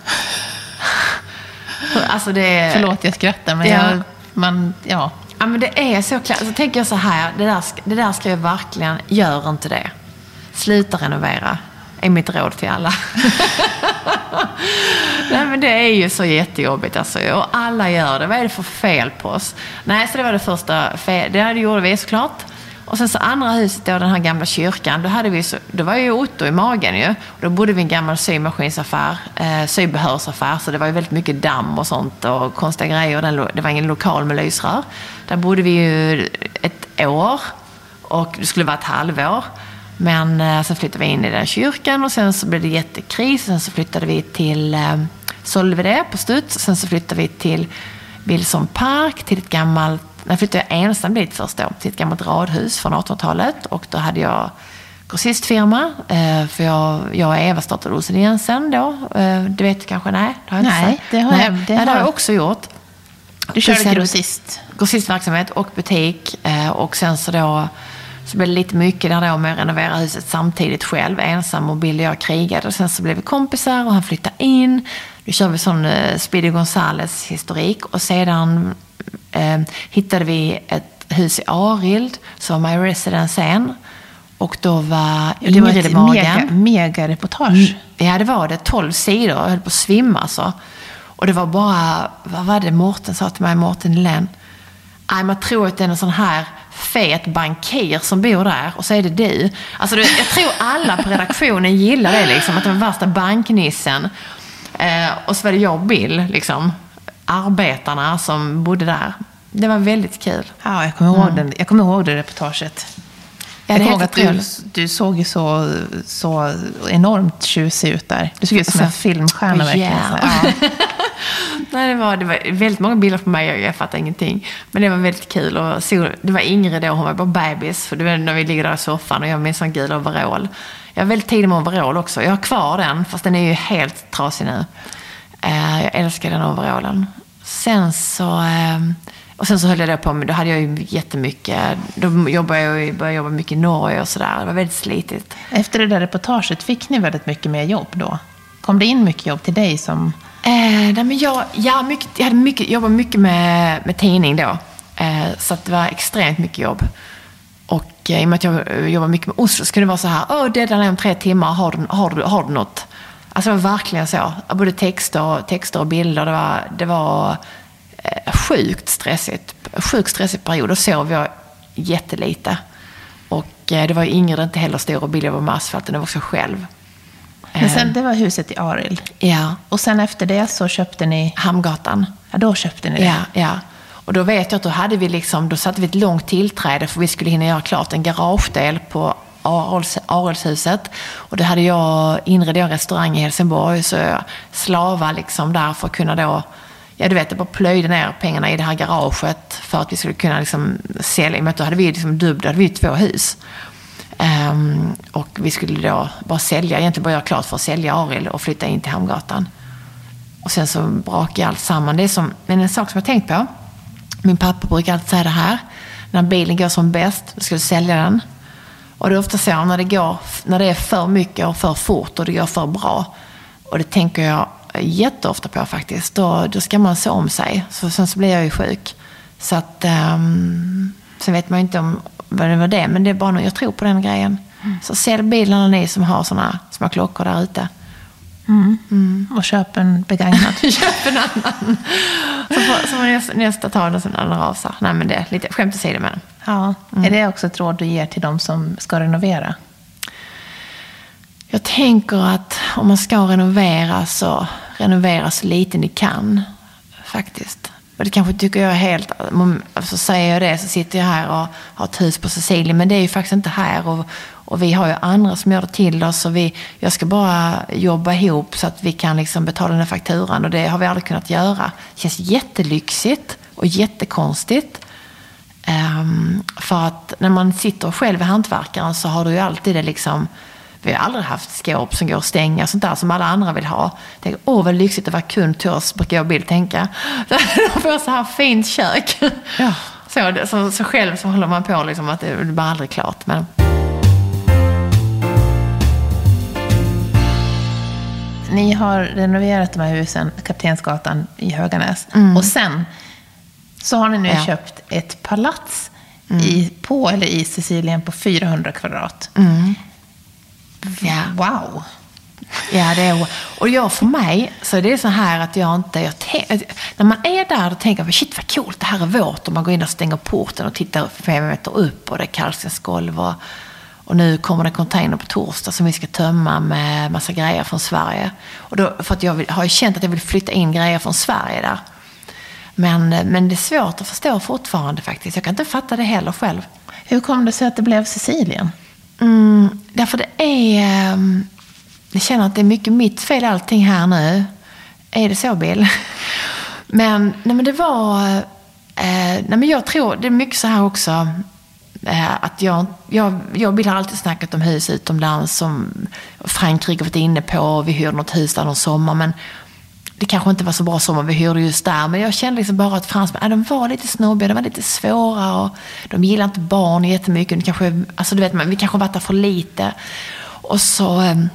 *laughs* alltså det är... Förlåt, jag skrattar, men Ja. jag, man, ja. Ja, men det är så klart. Så tänker jag så här, det där, ska- det där ska jag verkligen, gör inte det. Sluta renovera, är mitt råd till alla. *laughs* Nej, men det är ju så jättejobbigt alltså. Och alla gör det. Vad är det för fel på oss? Nej, så det var det första fel. Det gjorde vi såklart. Och sen så andra huset då, den här gamla kyrkan, då, hade vi så, då var ju Otto i magen ju. Och då bodde vi i en gammal symaskinsaffär, eh, sybehörsaffär, så det var ju väldigt mycket damm och sånt och konstiga grejer. Den, det var ingen lokal med lysrör. Där bodde vi ju ett år och det skulle vara ett halvår. Men eh, sen flyttade vi in i den kyrkan och sen så blev det jättekris. Sen så flyttade vi till, eh, det på studs. Sen så flyttade vi till Wilson Park, till ett gammalt, jag flyttade jag ensam dit först då, till ett gammalt radhus från 1800-talet. Och då hade jag grossistfirma, eh, för jag, jag och Eva startade Olsson Jensen då. Eh, det vet du kanske? Nej, det har jag Nej, inte det har Nej, jag- det nej, det har- jag också gjort. Du körde grossist. grossistverksamhet och butik. Och sen så då så blev det lite mycket där då med att renovera huset samtidigt själv, ensam och Bill och jag krigade. Och sen så blev vi kompisar och han flyttade in. Nu kör vi sån eh, Speedy Gonzales historik. Och sedan eh, hittade vi ett hus i Arild som var My Residence sen. Och då var Det var Ingrid i ett mega, mega reportage. Ja, det var det. 12 sidor. Jag höll på att svimma alltså. Och det var bara, vad var det Mårten sa till mig, Mårten Nylén? Nej, man tror att det är en sån här fet bankir som bor där och så är det du. Alltså, du, jag tror alla på redaktionen gillar det, liksom, att det var värsta banknissen. Eh, och så var det jag och Bill, liksom, arbetarna som bodde där. Det var väldigt kul. Ja, jag kommer ihåg, den, jag kommer ihåg det reportaget. Ja, jag kommer ihåg att du, du såg ju så, så enormt tjusig ut där. Du såg ut som en Alltså, filmstjärna åh, verkligen. yeah. Så, ja. Nej, det var, det var väldigt många bilder på mig och jag fattade ingenting. Men det var väldigt kul. Och så, det var Ingrid då, hon var bara bebis. För det var när vi ligger där i soffan och jag har min sån gul overall. Jag är väldigt tidig med overall också. Jag har kvar den, fast den är ju helt trasig nu. Eh, jag älskar den overallen. Sen så... Eh, och sen så höll jag det på med, då hade jag ju jättemycket, då jobbade jag, började jobba mycket i Norge och sådär. Det var väldigt slitigt. Efter det där reportaget, fick ni väldigt mycket mer jobb då? Kom det in mycket jobb till dig som... Eh, nej, men jag, ja, mycket, jag hade mycket, jobbade mycket med, med tidning då. Eh, så att det var extremt mycket jobb. Och eh, i och med att jag eh, jobbar mycket med Oslo så kunde det vara så här, åh, deadline är om tre timmar, har du, har du, har du något? Alltså det var verkligen så. Både texter, texter och bilder. Det var, det var eh, sjukt stressigt. Sjukt stressig period. Då sov jag jättelite. Och eh, det var ju Ingrid inte heller stor och billig var med asfalten, det var också själv. Men sen, det var huset i Arild. Ja, Och sen efter det så köpte ni... Hamngatan. Ja, då köpte ni det. Ja, ja. Och då vet jag att då hade vi liksom, då satte vi ett långt tillträde för vi skulle hinna göra klart en garagedel på Araldshuset. Och då hade jag, inredde jag en restaurang i Helsingborg så jag slava liksom där för att kunna då, ja du vet, jag bara plöjde ner pengarna i det här garaget för att vi skulle kunna liksom sälja. I och med att då hade vi liksom dubbelt, då hade vi två hus. Um, och vi skulle då bara sälja, egentligen bara göra klart för att sälja Arild och flytta in till Hamngatan. Och sen så brakade allt samman. Det är som, men en sak som jag har tänkt på. Min pappa brukar alltid säga det här. När bilen går som bäst, då ska du sälja den. Och det är ofta så när det, går, när det är för mycket och för fort och det går för bra. Och det tänker jag jätteofta på faktiskt. Då, då ska man se om sig. Så, sen så blir jag ju sjuk. Så att, um, sen vet man ju inte om vad det var det. Men det är bara nog, jag tror på den grejen. Så sälj bilarna ni som har såna små klockor där ute. Och köp en begagnad. *laughs* Köp en annan. Så får, så får nästa, nästa ta den när den rasar. Nej men det är lite skämt åsido med den. ja. Är det också ett råd du ger till de som ska renovera? Jag tänker att om man ska renovera så renovera så lite ni kan. Faktiskt. Och det kanske tycker jag är helt... Alltså säger jag det så sitter jag här och har ett hus på Sicilien. Men det är ju faktiskt inte här. Och, och vi har ju andra som gör det till oss. Och vi, jag ska bara jobba ihop så att vi kan liksom betala den här fakturan. Och det har vi aldrig kunnat göra. Det känns jättelyxigt och jättekonstigt. Um, för att när man sitter själv i hantverkaren så har du ju alltid det liksom... Vi har aldrig haft skåp som går att stänga, sånt där som alla andra vill ha. Tänk, åh vad lyxigt att vara kund till oss, brukar jag och Bill tänka. *laughs* Då får så här fint kök. Ja. Så, så, så själv så håller man på liksom att det det blir aldrig klart. Men, Ni har renoverat de här husen, Kaptensgatan i Höganäs. Och sen så har ni nu Ja. köpt ett palats i, på eller i Sicilien på 400 kvadrat ja. Wow! Ja, det är, och jag för mig, så är det så här att jag inte... Jag när man är där, då tänker man shit vad coolt, det här är vårt. Och man går in och stänger porten och tittar fem meter upp och det är kalkstensgolv. Och, och nu kommer det en container på torsdag som vi ska tömma med massa grejer från Sverige. Och då, för att jag vill, har ju känt att jag vill flytta in grejer från Sverige där. Men, men det är svårt att förstå fortfarande faktiskt. Jag kan inte fatta det heller själv. Hur kom det sig att det blev Sicilien? Mm, därför det är... Ehm, jag känner att det är mycket mitt fel allting här nu. Är det så, Bill? *laughs* Men, nej, men det var... Eh, nej, men jag tror, det är mycket så här också. Eh, att jag, jag, jag och Bill har alltid snackat om hus utomlands som Frankrike varit inne på. Vi hyrde något hus där någon sommar. Men det kanske inte var så bra sommar vi hyrde just där. Men jag kände liksom bara att fransmän, äh, de var lite snobbiga, de var lite svåra. Och de gillar inte barn jättemycket. Det kanske, alltså du vet, vi kanske har varit där för lite. Och så, ehm,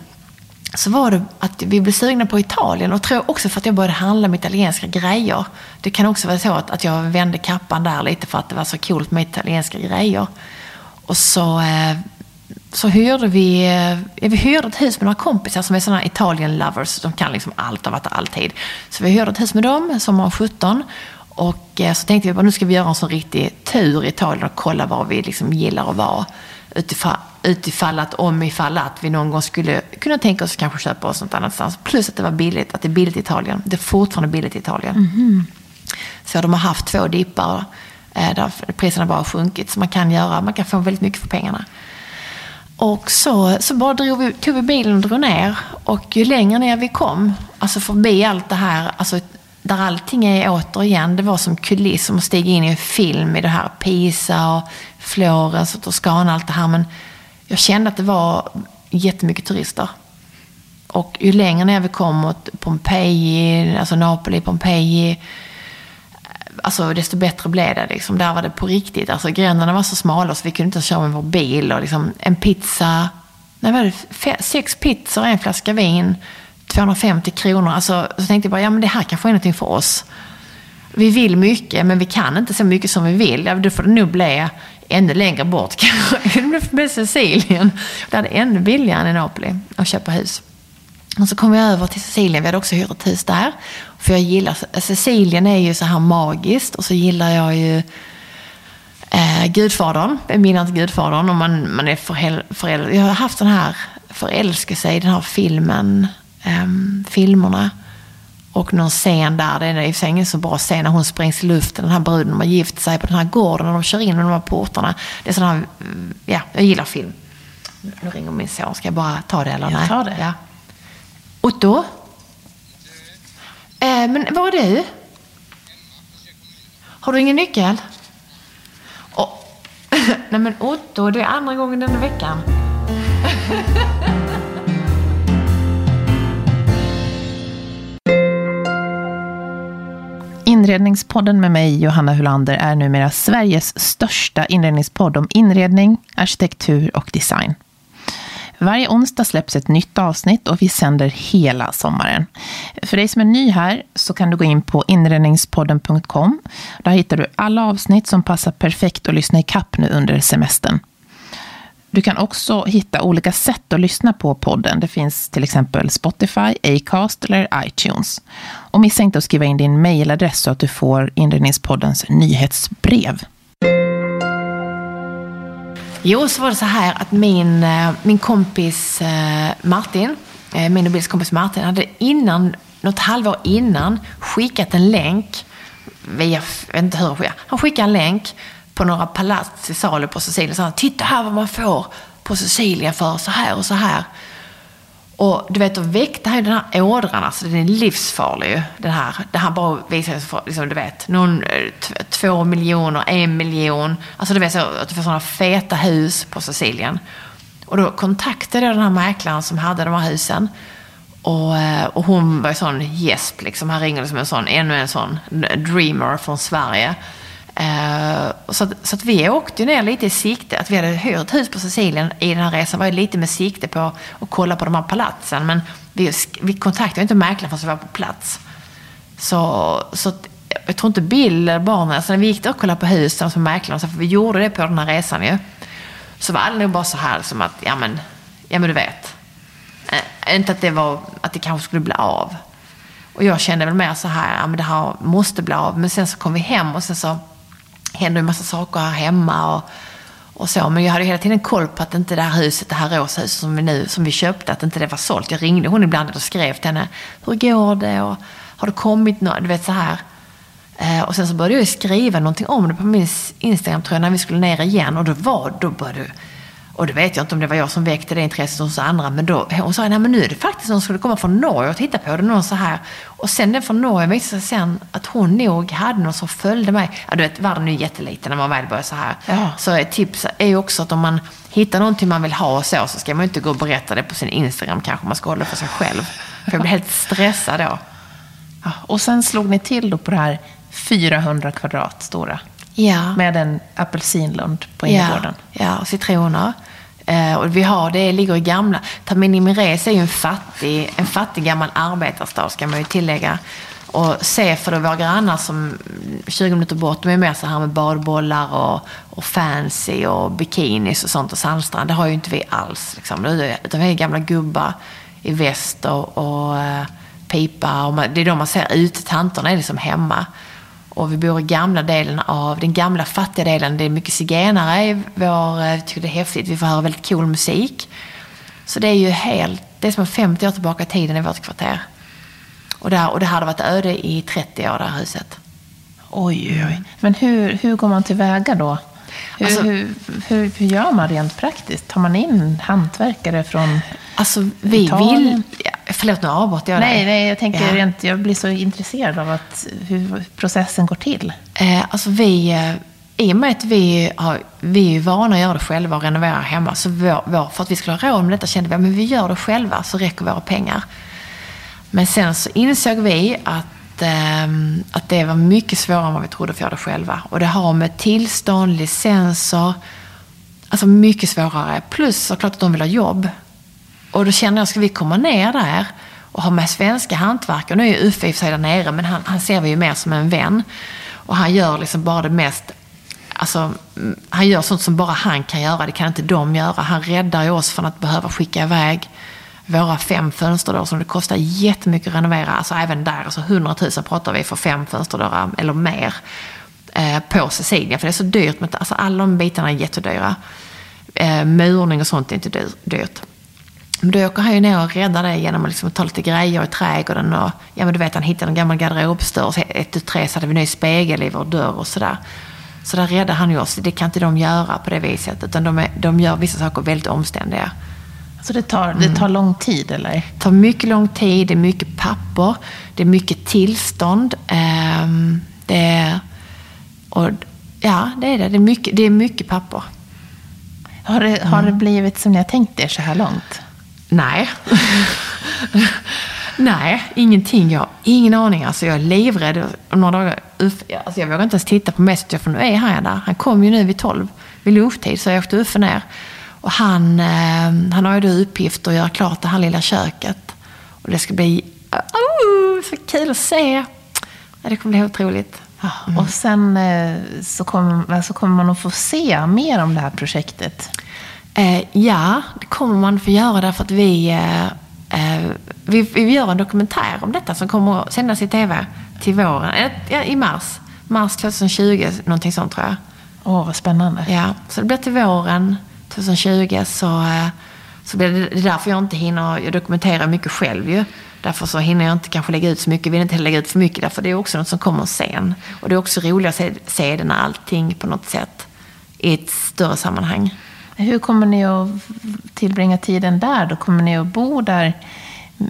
så var det att vi blev sugna på Italien. Och tror jag också för att jag började handla med italienska grejer. Det kan också vara så att, att jag vände kappan där lite för att det var så coolt med italienska grejer. Och så, eh, så hyrde vi, eh, vi hyrde ett hus med några kompisar som är sådana Italian lovers. De kan liksom allt, varit där alltid. Så vi hyrde ett hus med dem som var 17. Och eh, så tänkte vi bara nu ska vi göra en sån riktig tur i Italien och kolla var vi liksom gillar att vara. Utifall, utifall att, om ifall att vi någon gång skulle kunna tänka oss att kanske köpa oss något annanstans. Plus att det var billigt, att det är billigt i Italien. Det är fortfarande billigt i Italien. Så de har haft två dippar eh, där priserna bara har sjunkit. Så man kan, göra, man kan få väldigt mycket för pengarna. Och så, så bara drog vi, tog vi bilen och drog ner. Och ju längre ner vi kom, alltså förbi allt det här, alltså där allting är återigen, det var som kuliss, som att stiga in i en film i det här Pisa och Florens och Toscana, allt det här. Men jag kände att det var jättemycket turister. Och ju längre ner vi kom mot Pompeji, alltså Napoli, Pompeji, alltså desto bättre blev det. Liksom. Där var det på riktigt. Alltså gränderna var så smala så vi kunde inte köra med vår bil. Och liksom, en pizza, nej, var det, sex pizzor, en flaska vin, 250 kronor. Alltså, så tänkte jag bara, ja men det här kanske är någonting för oss. Vi vill mycket, men vi kan inte så mycket som vi vill. Ja, då får det nog bli ännu längre bort *laughs* kanske. Det blir Sicilien. Där är det ännu billigare än i Napoli att köpa hus. Och så kom vi över till Sicilien. Vi hade också hyrt ett hus där. För jag gillar, Sicilien är ju så här magiskt. Och så gillar jag ju eh, Gudfadern. Eminent Gudfadern. Och man, man är föräldrad. Jag har haft den här förälskelse i den här filmen. ehm, filmerna. Och någon scen där, det är i och för sig ingen så bra scen när hon sprängs i luften, den här bruden, de har gift sig på den här gården och de kör in med de här portarna. Det är sån här, ja, jag gillar film. Nu ringer min son, ska jag bara ta det eller Jag tar det. Ja. Otto? Eh, men var är du? Har du ingen nyckel? Oh. *laughs* Nej men Otto, det är andra gången denna veckan. *laughs* Inredningspodden med mig, Johanna Hulander, är numera Sveriges största inredningspodd om inredning, arkitektur och design. Varje onsdag släpps ett nytt avsnitt och vi sänder hela sommaren. För dig som är ny här så kan du gå in på inredningspodden.com. Där hittar du alla avsnitt som passar perfekt att lyssna i kapp nu under semestern. Du kan också hitta olika sätt att lyssna på podden. Det finns till exempel Spotify, Acast eller iTunes. Och missa inte att skriva in din mejladress så att du får Inredningspoddens nyhetsbrev. Jo, så var det så här att min, eh, min kompis eh, Martin, eh, min och Bills kompis Martin, hade innan, något halvår innan skickat en länk via, jag vet inte hur, han- han skickade en länk på några palats i salu på Sicilien. Så han, titta här vad man får på Sicilien för så här och så här. Och du vet, då väckte han ju den här ådran, alltså den är livsfarlig ju. Den här, det här bara visar sig för, liksom, du vet, någon, eh, två miljoner, en miljon. Alltså du vet så att du får sådana feta hus på Sicilien. Och då kontaktade jag den här mäklaren som hade de här husen. Och, eh, och hon var ju sån gäsp liksom. Han ringde som en sån, ännu en sån dreamer från Sverige. Eh, så, att, så att vi åkte ju ner lite i sikte, att vi hade hyrt hus på Sicilien i den här resan var ju lite med sikte på att kolla på de här palatsen. Men vi, vi kontaktade inte mäklaren förrän vi var på plats. Så, så att, jag tror inte Bill eller barnen, alltså när vi gick där och kollade på husen som mäklaren, för vi gjorde det på den här resan ju. Så var det nog bara så här som att, ja men, ja men du vet. Äh, inte att det var, att det kanske skulle bli av. Och jag kände väl mer så här, ja men det här måste bli av. Men sen så kom vi hem och sen så händer en massa saker här hemma och, och så. Men jag hade hela tiden koll på att inte det här huset, det här rosa huset som vi nu, som vi köpte, att inte det var sålt. Jag ringde hon ibland och skrev till henne, hur går det? Och har det kommit något? Du vet så här. Eh, och sen så började jag skriva någonting om det på min Instagram tror jag, när vi skulle ner igen. Och då var, då började och det vet jag inte om det var jag som väckte det intresset hos andra. Men då, hon sa, nej men nu är det faktiskt någon som skulle komma från Norge och titta på det. Någon så här. Och sen den från Norge visade sig sen att hon nog hade någon som följde mig. Ja, du vet, världen är ju jätteliten när man väl börjar så här. Ja. Så ett tips är ju också att om man hittar någonting man vill ha och så, så ska man ju inte gå och berätta det på sin Instagram kanske. Man ska hålla det för sig själv. För jag blir helt stressad då. Ja, och sen slog ni till då på det här 400 kvadrat stora. Ja. Med en apelsinlund på innergården. Ja, ja, och citroner. Eh, och vi har, det ligger i gamla... Taminimires är ju en fattig, en fattig gammal arbetarstad, ska man ju tillägga. Och Sefer och våra grannar som 20 minuter bort, de är mer så här med badbollar och, och fancy och bikinis och sånt och sandstrand. Det har ju inte vi alls. Liksom. Utan vi är gamla gubbar i väst och, och eh, pipa. Och man, det är de man ser ute. Tanterna är liksom hemma. Och vi bor i gamla delen av, den gamla fattiga delen. Det är mycket zigenare i vår, eh, jag tycker det är häftigt. Vi får höra väldigt cool musik. Så det är ju helt, det är som 50 år tillbaka i tiden i vårt kvarter. Och, där, och det hade varit öde i 30 år, det här huset. Oj, oj, oj. Men hur, hur går man tillväga då? Hur, Alltså- hur, hur, hur gör man rent praktiskt? Tar man in hantverkare från... Alltså vi Italien. vill... Förlåt, nu avbröt jag Nej, dig. nej, jag tänker Ja. rent... Jag blir så intresserad av att, hur processen går till. Eh, alltså vi, eh, i och med att vi, har, vi är ju vana att göra det själva och renovera hemma, så vår, vår, för att vi skulle ha råd med detta kände vi att vi gör det själva så räcker våra pengar. Men sen så insåg vi att, ehm, att det var mycket svårare än vad vi trodde att göra det själva. Och det har med tillstånd, licenser, alltså mycket svårare. Plus såklart att de vill ha jobb. Och då känner jag, ska vi komma ner där och ha med svenska hantverkare? Nu är ju Uffe i och för sig där nere, men han, han ser vi ju mer som en vän. Och han gör liksom bara det mest Alltså, mm, han gör sånt som bara han kan göra, det kan inte de göra. Han räddar ju oss från att behöva skicka iväg våra fem fönsterdörrar som det kostar jättemycket att renovera. Alltså även där, alltså 100 000 pratar vi för fem fönsterdörrar eller mer eh, på Cecilia. För det är så dyrt, Men alltså alla de bitarna är jättedyra. Eh, murning och sånt är inte dyrt. Men då åker han ju ner och räddar det genom att liksom ta lite grejer i trädgården. Och, ja, men du vet, han hittade en gammal garderobsdörr. och ett, tu, tre så hade vi ny spegel i vår dörr och sådär. Så där räddar han ju oss. Det kan inte de göra på det viset. Utan de, är, de gör vissa saker väldigt omständiga. Så det tar, det tar lång tid, eller? Det tar mycket lång tid, det är mycket papper, det är mycket tillstånd. ehm, det är, och, ja, det är det. Det är mycket, det är mycket papper. Har det, har det blivit som ni har tänkt er så här långt? Nej. *laughs* Nej, ingenting. Jag har ingen aning. Alltså jag är livrädd. Om några dagar, Uff, alltså jag vågar inte ens titta på Messenger för nu är han där. Han kom ju nu vid 12, vid lunchtid, så jag åkte Uffe ner. Och han, eh, han har ju då uppgift att göra klart det här lilla köket. Och det ska bli oh, så kul att se. Det kommer bli otroligt. Ja, Och sen eh, så kommer, så kommer man att få se mer om det här projektet. Eh, ja, det kommer man få göra därför att vi, vi, vi gör en dokumentär om detta som kommer att sändas i tv till våren, i mars. Mars 2020, någonting sånt tror jag. Åh, vad spännande. Ja, så det blir till våren 2020 så, eh, så blir det, det är därför jag inte hinner, jag dokumenterar mycket själv ju. Därför så hinner jag inte kanske lägga ut så mycket, vill inte lägga ut för mycket därför det är också något som kommer sen. Och det är också roligt att se, se det när allting på något sätt i ett större sammanhang. Hur kommer ni att tillbringa tiden där? Då kommer ni att bo där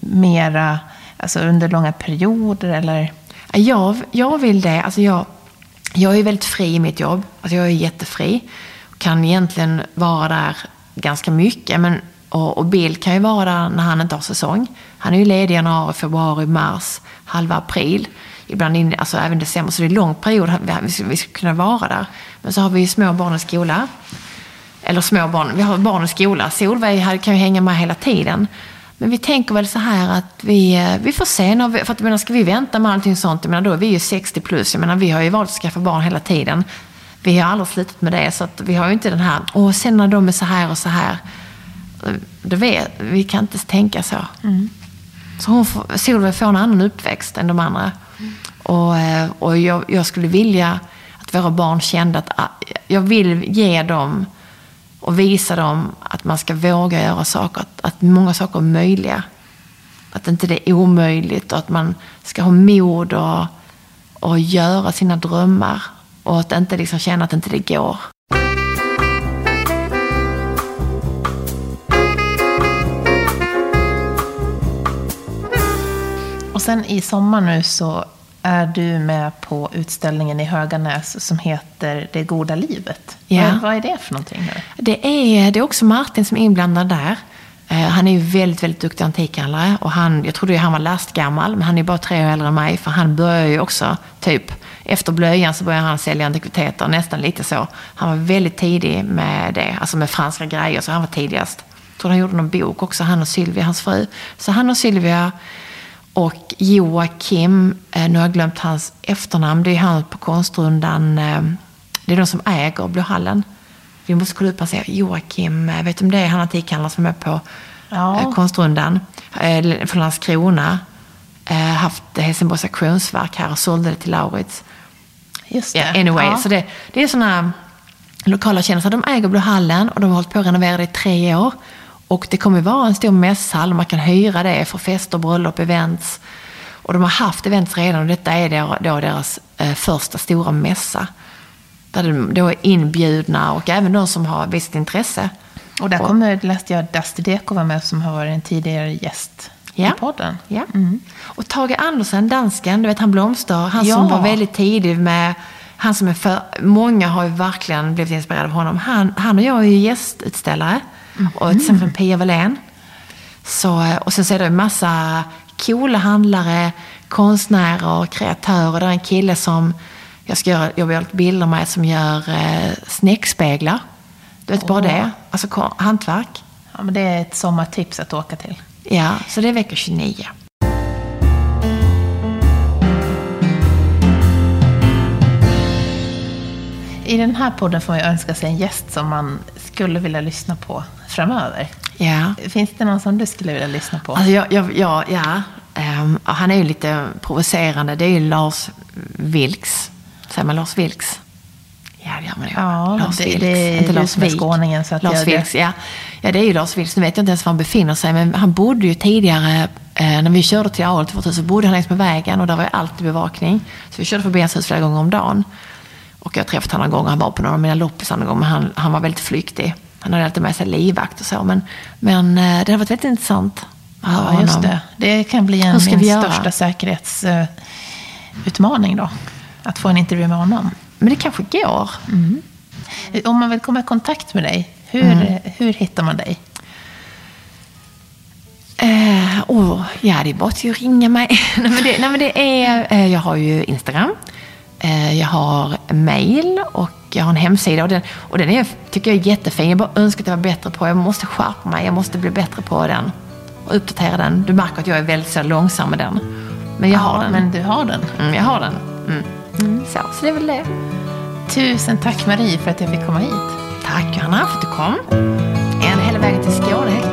mera, alltså under långa perioder eller? Jag, jag vill det. Alltså jag, jag är väldigt fri i mitt jobb. Alltså jag är jättefri. Kan egentligen vara där ganska mycket. Men, och, och Bill kan ju vara där när han inte har säsong. Han är ju ledig i januari, februari, mars, halva april. Ibland in, alltså även december. Så det är en lång period vi, skulle ska, vi ska kunna vara där. Men så har vi ju små barn i skola. Eller små barn. Vi har barn i skola. Solveig kan ju hänga med hela tiden. Men vi tänker väl så här att vi, eh, vi får se. När vi, för att, menar, ska vi vänta med allting sånt, jag menar, då är vi ju 60 plus. Jag menar, vi har ju valt att skaffa barn hela tiden. Vi har aldrig slutat med det. Så att vi har ju inte den här, åh, sen när de är så här och så här. Det vet, vi kan inte tänka så. Så hon får, Solveig får en annan uppväxt än de andra. Och, eh, och jag, jag skulle vilja att våra barn kände att ah, jag vill ge dem och visa dem att man ska våga göra saker. Att, att många saker är möjliga. Att inte det är omöjligt och att man ska ha mod och, och göra sina drömmar och att inte liksom känna att inte det går. Och sen i sommar nu så är du med på utställningen i Höganäs som heter Det goda livet. Yeah. Vad, är det för någonting? Nu? Det är, det är också Martin som är inblandad där. Eh, han är ju väldigt, väldigt duktig antikhandlare och han, jag trodde ju han var lastgammal, men han är bara tre år äldre än mig, för han börjar ju också typ efter blöjan så började han sälja antikviteter, nästan lite så. Han var väldigt tidig med det, alltså med franska grejer, så han var tidigast. Jag tror han gjorde någon bok också, han och Sylvia, hans fru. Så han och Sylvia och Joakim, eh, nu har jag glömt hans efternamn, det är han på Konstrundan, eh, det är de som äger Blåhallen. Vi måste kolla upp se. Joakim, eh, vet du om det är han antikhandlaren som är med på Ja. Konstrundan från Landskrona. Eh, haft Helsingborgs auktionsverk här och sålde det till Laurits. Just det. Ja, anyway, Ja. så det, det är sådana lokala kändisar. De äger Blå hallen och de har hållit på att renovera det i tre år. Och det kommer vara en stor mässhall. Man kan hyra det för fester, bröllop, events. Och de har haft events redan och detta är då, då deras eh, första stora mässa. Där de då är inbjudna och även de som har visst intresse. Och där kommer, läste jag, Dusty Deko var med som har varit en tidigare gäst Ja. i podden. Ja. Och Tage Andersen, dansken, du vet han Blomster, han Ja. som var väldigt tidig med, han som är för, många har ju verkligen blivit inspirerade av honom. Han, han och jag är ju gästutställare, och till exempel Pia Wallén. Så, och sen så är det en massa coola handlare, konstnärer, kreatörer. Det är en kille som jag ska göra, jag vill göra bilder med som gör eh, snäckspeglar. Du vet bara Åh. det, alltså hantverk. Ja, men det är ett sommartips att åka till. Ja, så det är vecka 29. I den här podden får man ju önska sig en gäst som man skulle vilja lyssna på framöver. Ja. Finns det någon som du skulle vilja lyssna på? Alltså jag, jag, jag, ja, ehm, han är ju lite provocerande. Det är ju Lars Vilks. Säger man Lars Vilks? Ja, det gör man ju. Ja, Lars det- Vilks. det Inte Lars som är Vilk. skåningen, så att Lars jag- Vilks, ja. Ja, det är ju Lars Vilks. Nu vet jag inte ens var han befinner sig, men han bodde ju tidigare, eh, när vi körde till vårt hus, så bodde han längs med vägen och där var ju alltid bevakning. Så vi körde förbi hans hus flera gånger om dagen. Och jag har träffat honom någon gång, han var på några av mina loppisar någon gång, men han, han var väldigt flyktig. Han hade alltid med sig livvakt och så, men, men eh, det hade varit väldigt intressant att höra Ja, just honom. det. Det kan bli en min göra? största säkerhetsutmaning då. Att få en intervju med honom. Men det kanske går. Om man vill komma i kontakt med dig, hur, Mm. hur hittar man dig? Eh, oh, ja, det är bara att ringa mig. *laughs* nej, men det, nej, men det är, eh, jag har ju Instagram, eh, jag har mail och jag har en hemsida. Och den, och den är, tycker jag är jättefin. Jag bara önskar att jag var bättre på Jag måste skärpa mig. Jag måste bli bättre på den. Och uppdatera den. Du märker att jag är väldigt så långsam med den. Men jag har den. men du har den. Mm, jag har den. Mm. Så, så det är väl det. Tusen tack Marie för att jag fick komma hit. Tack Johanna för att du kom. En hela vägen till Skåne.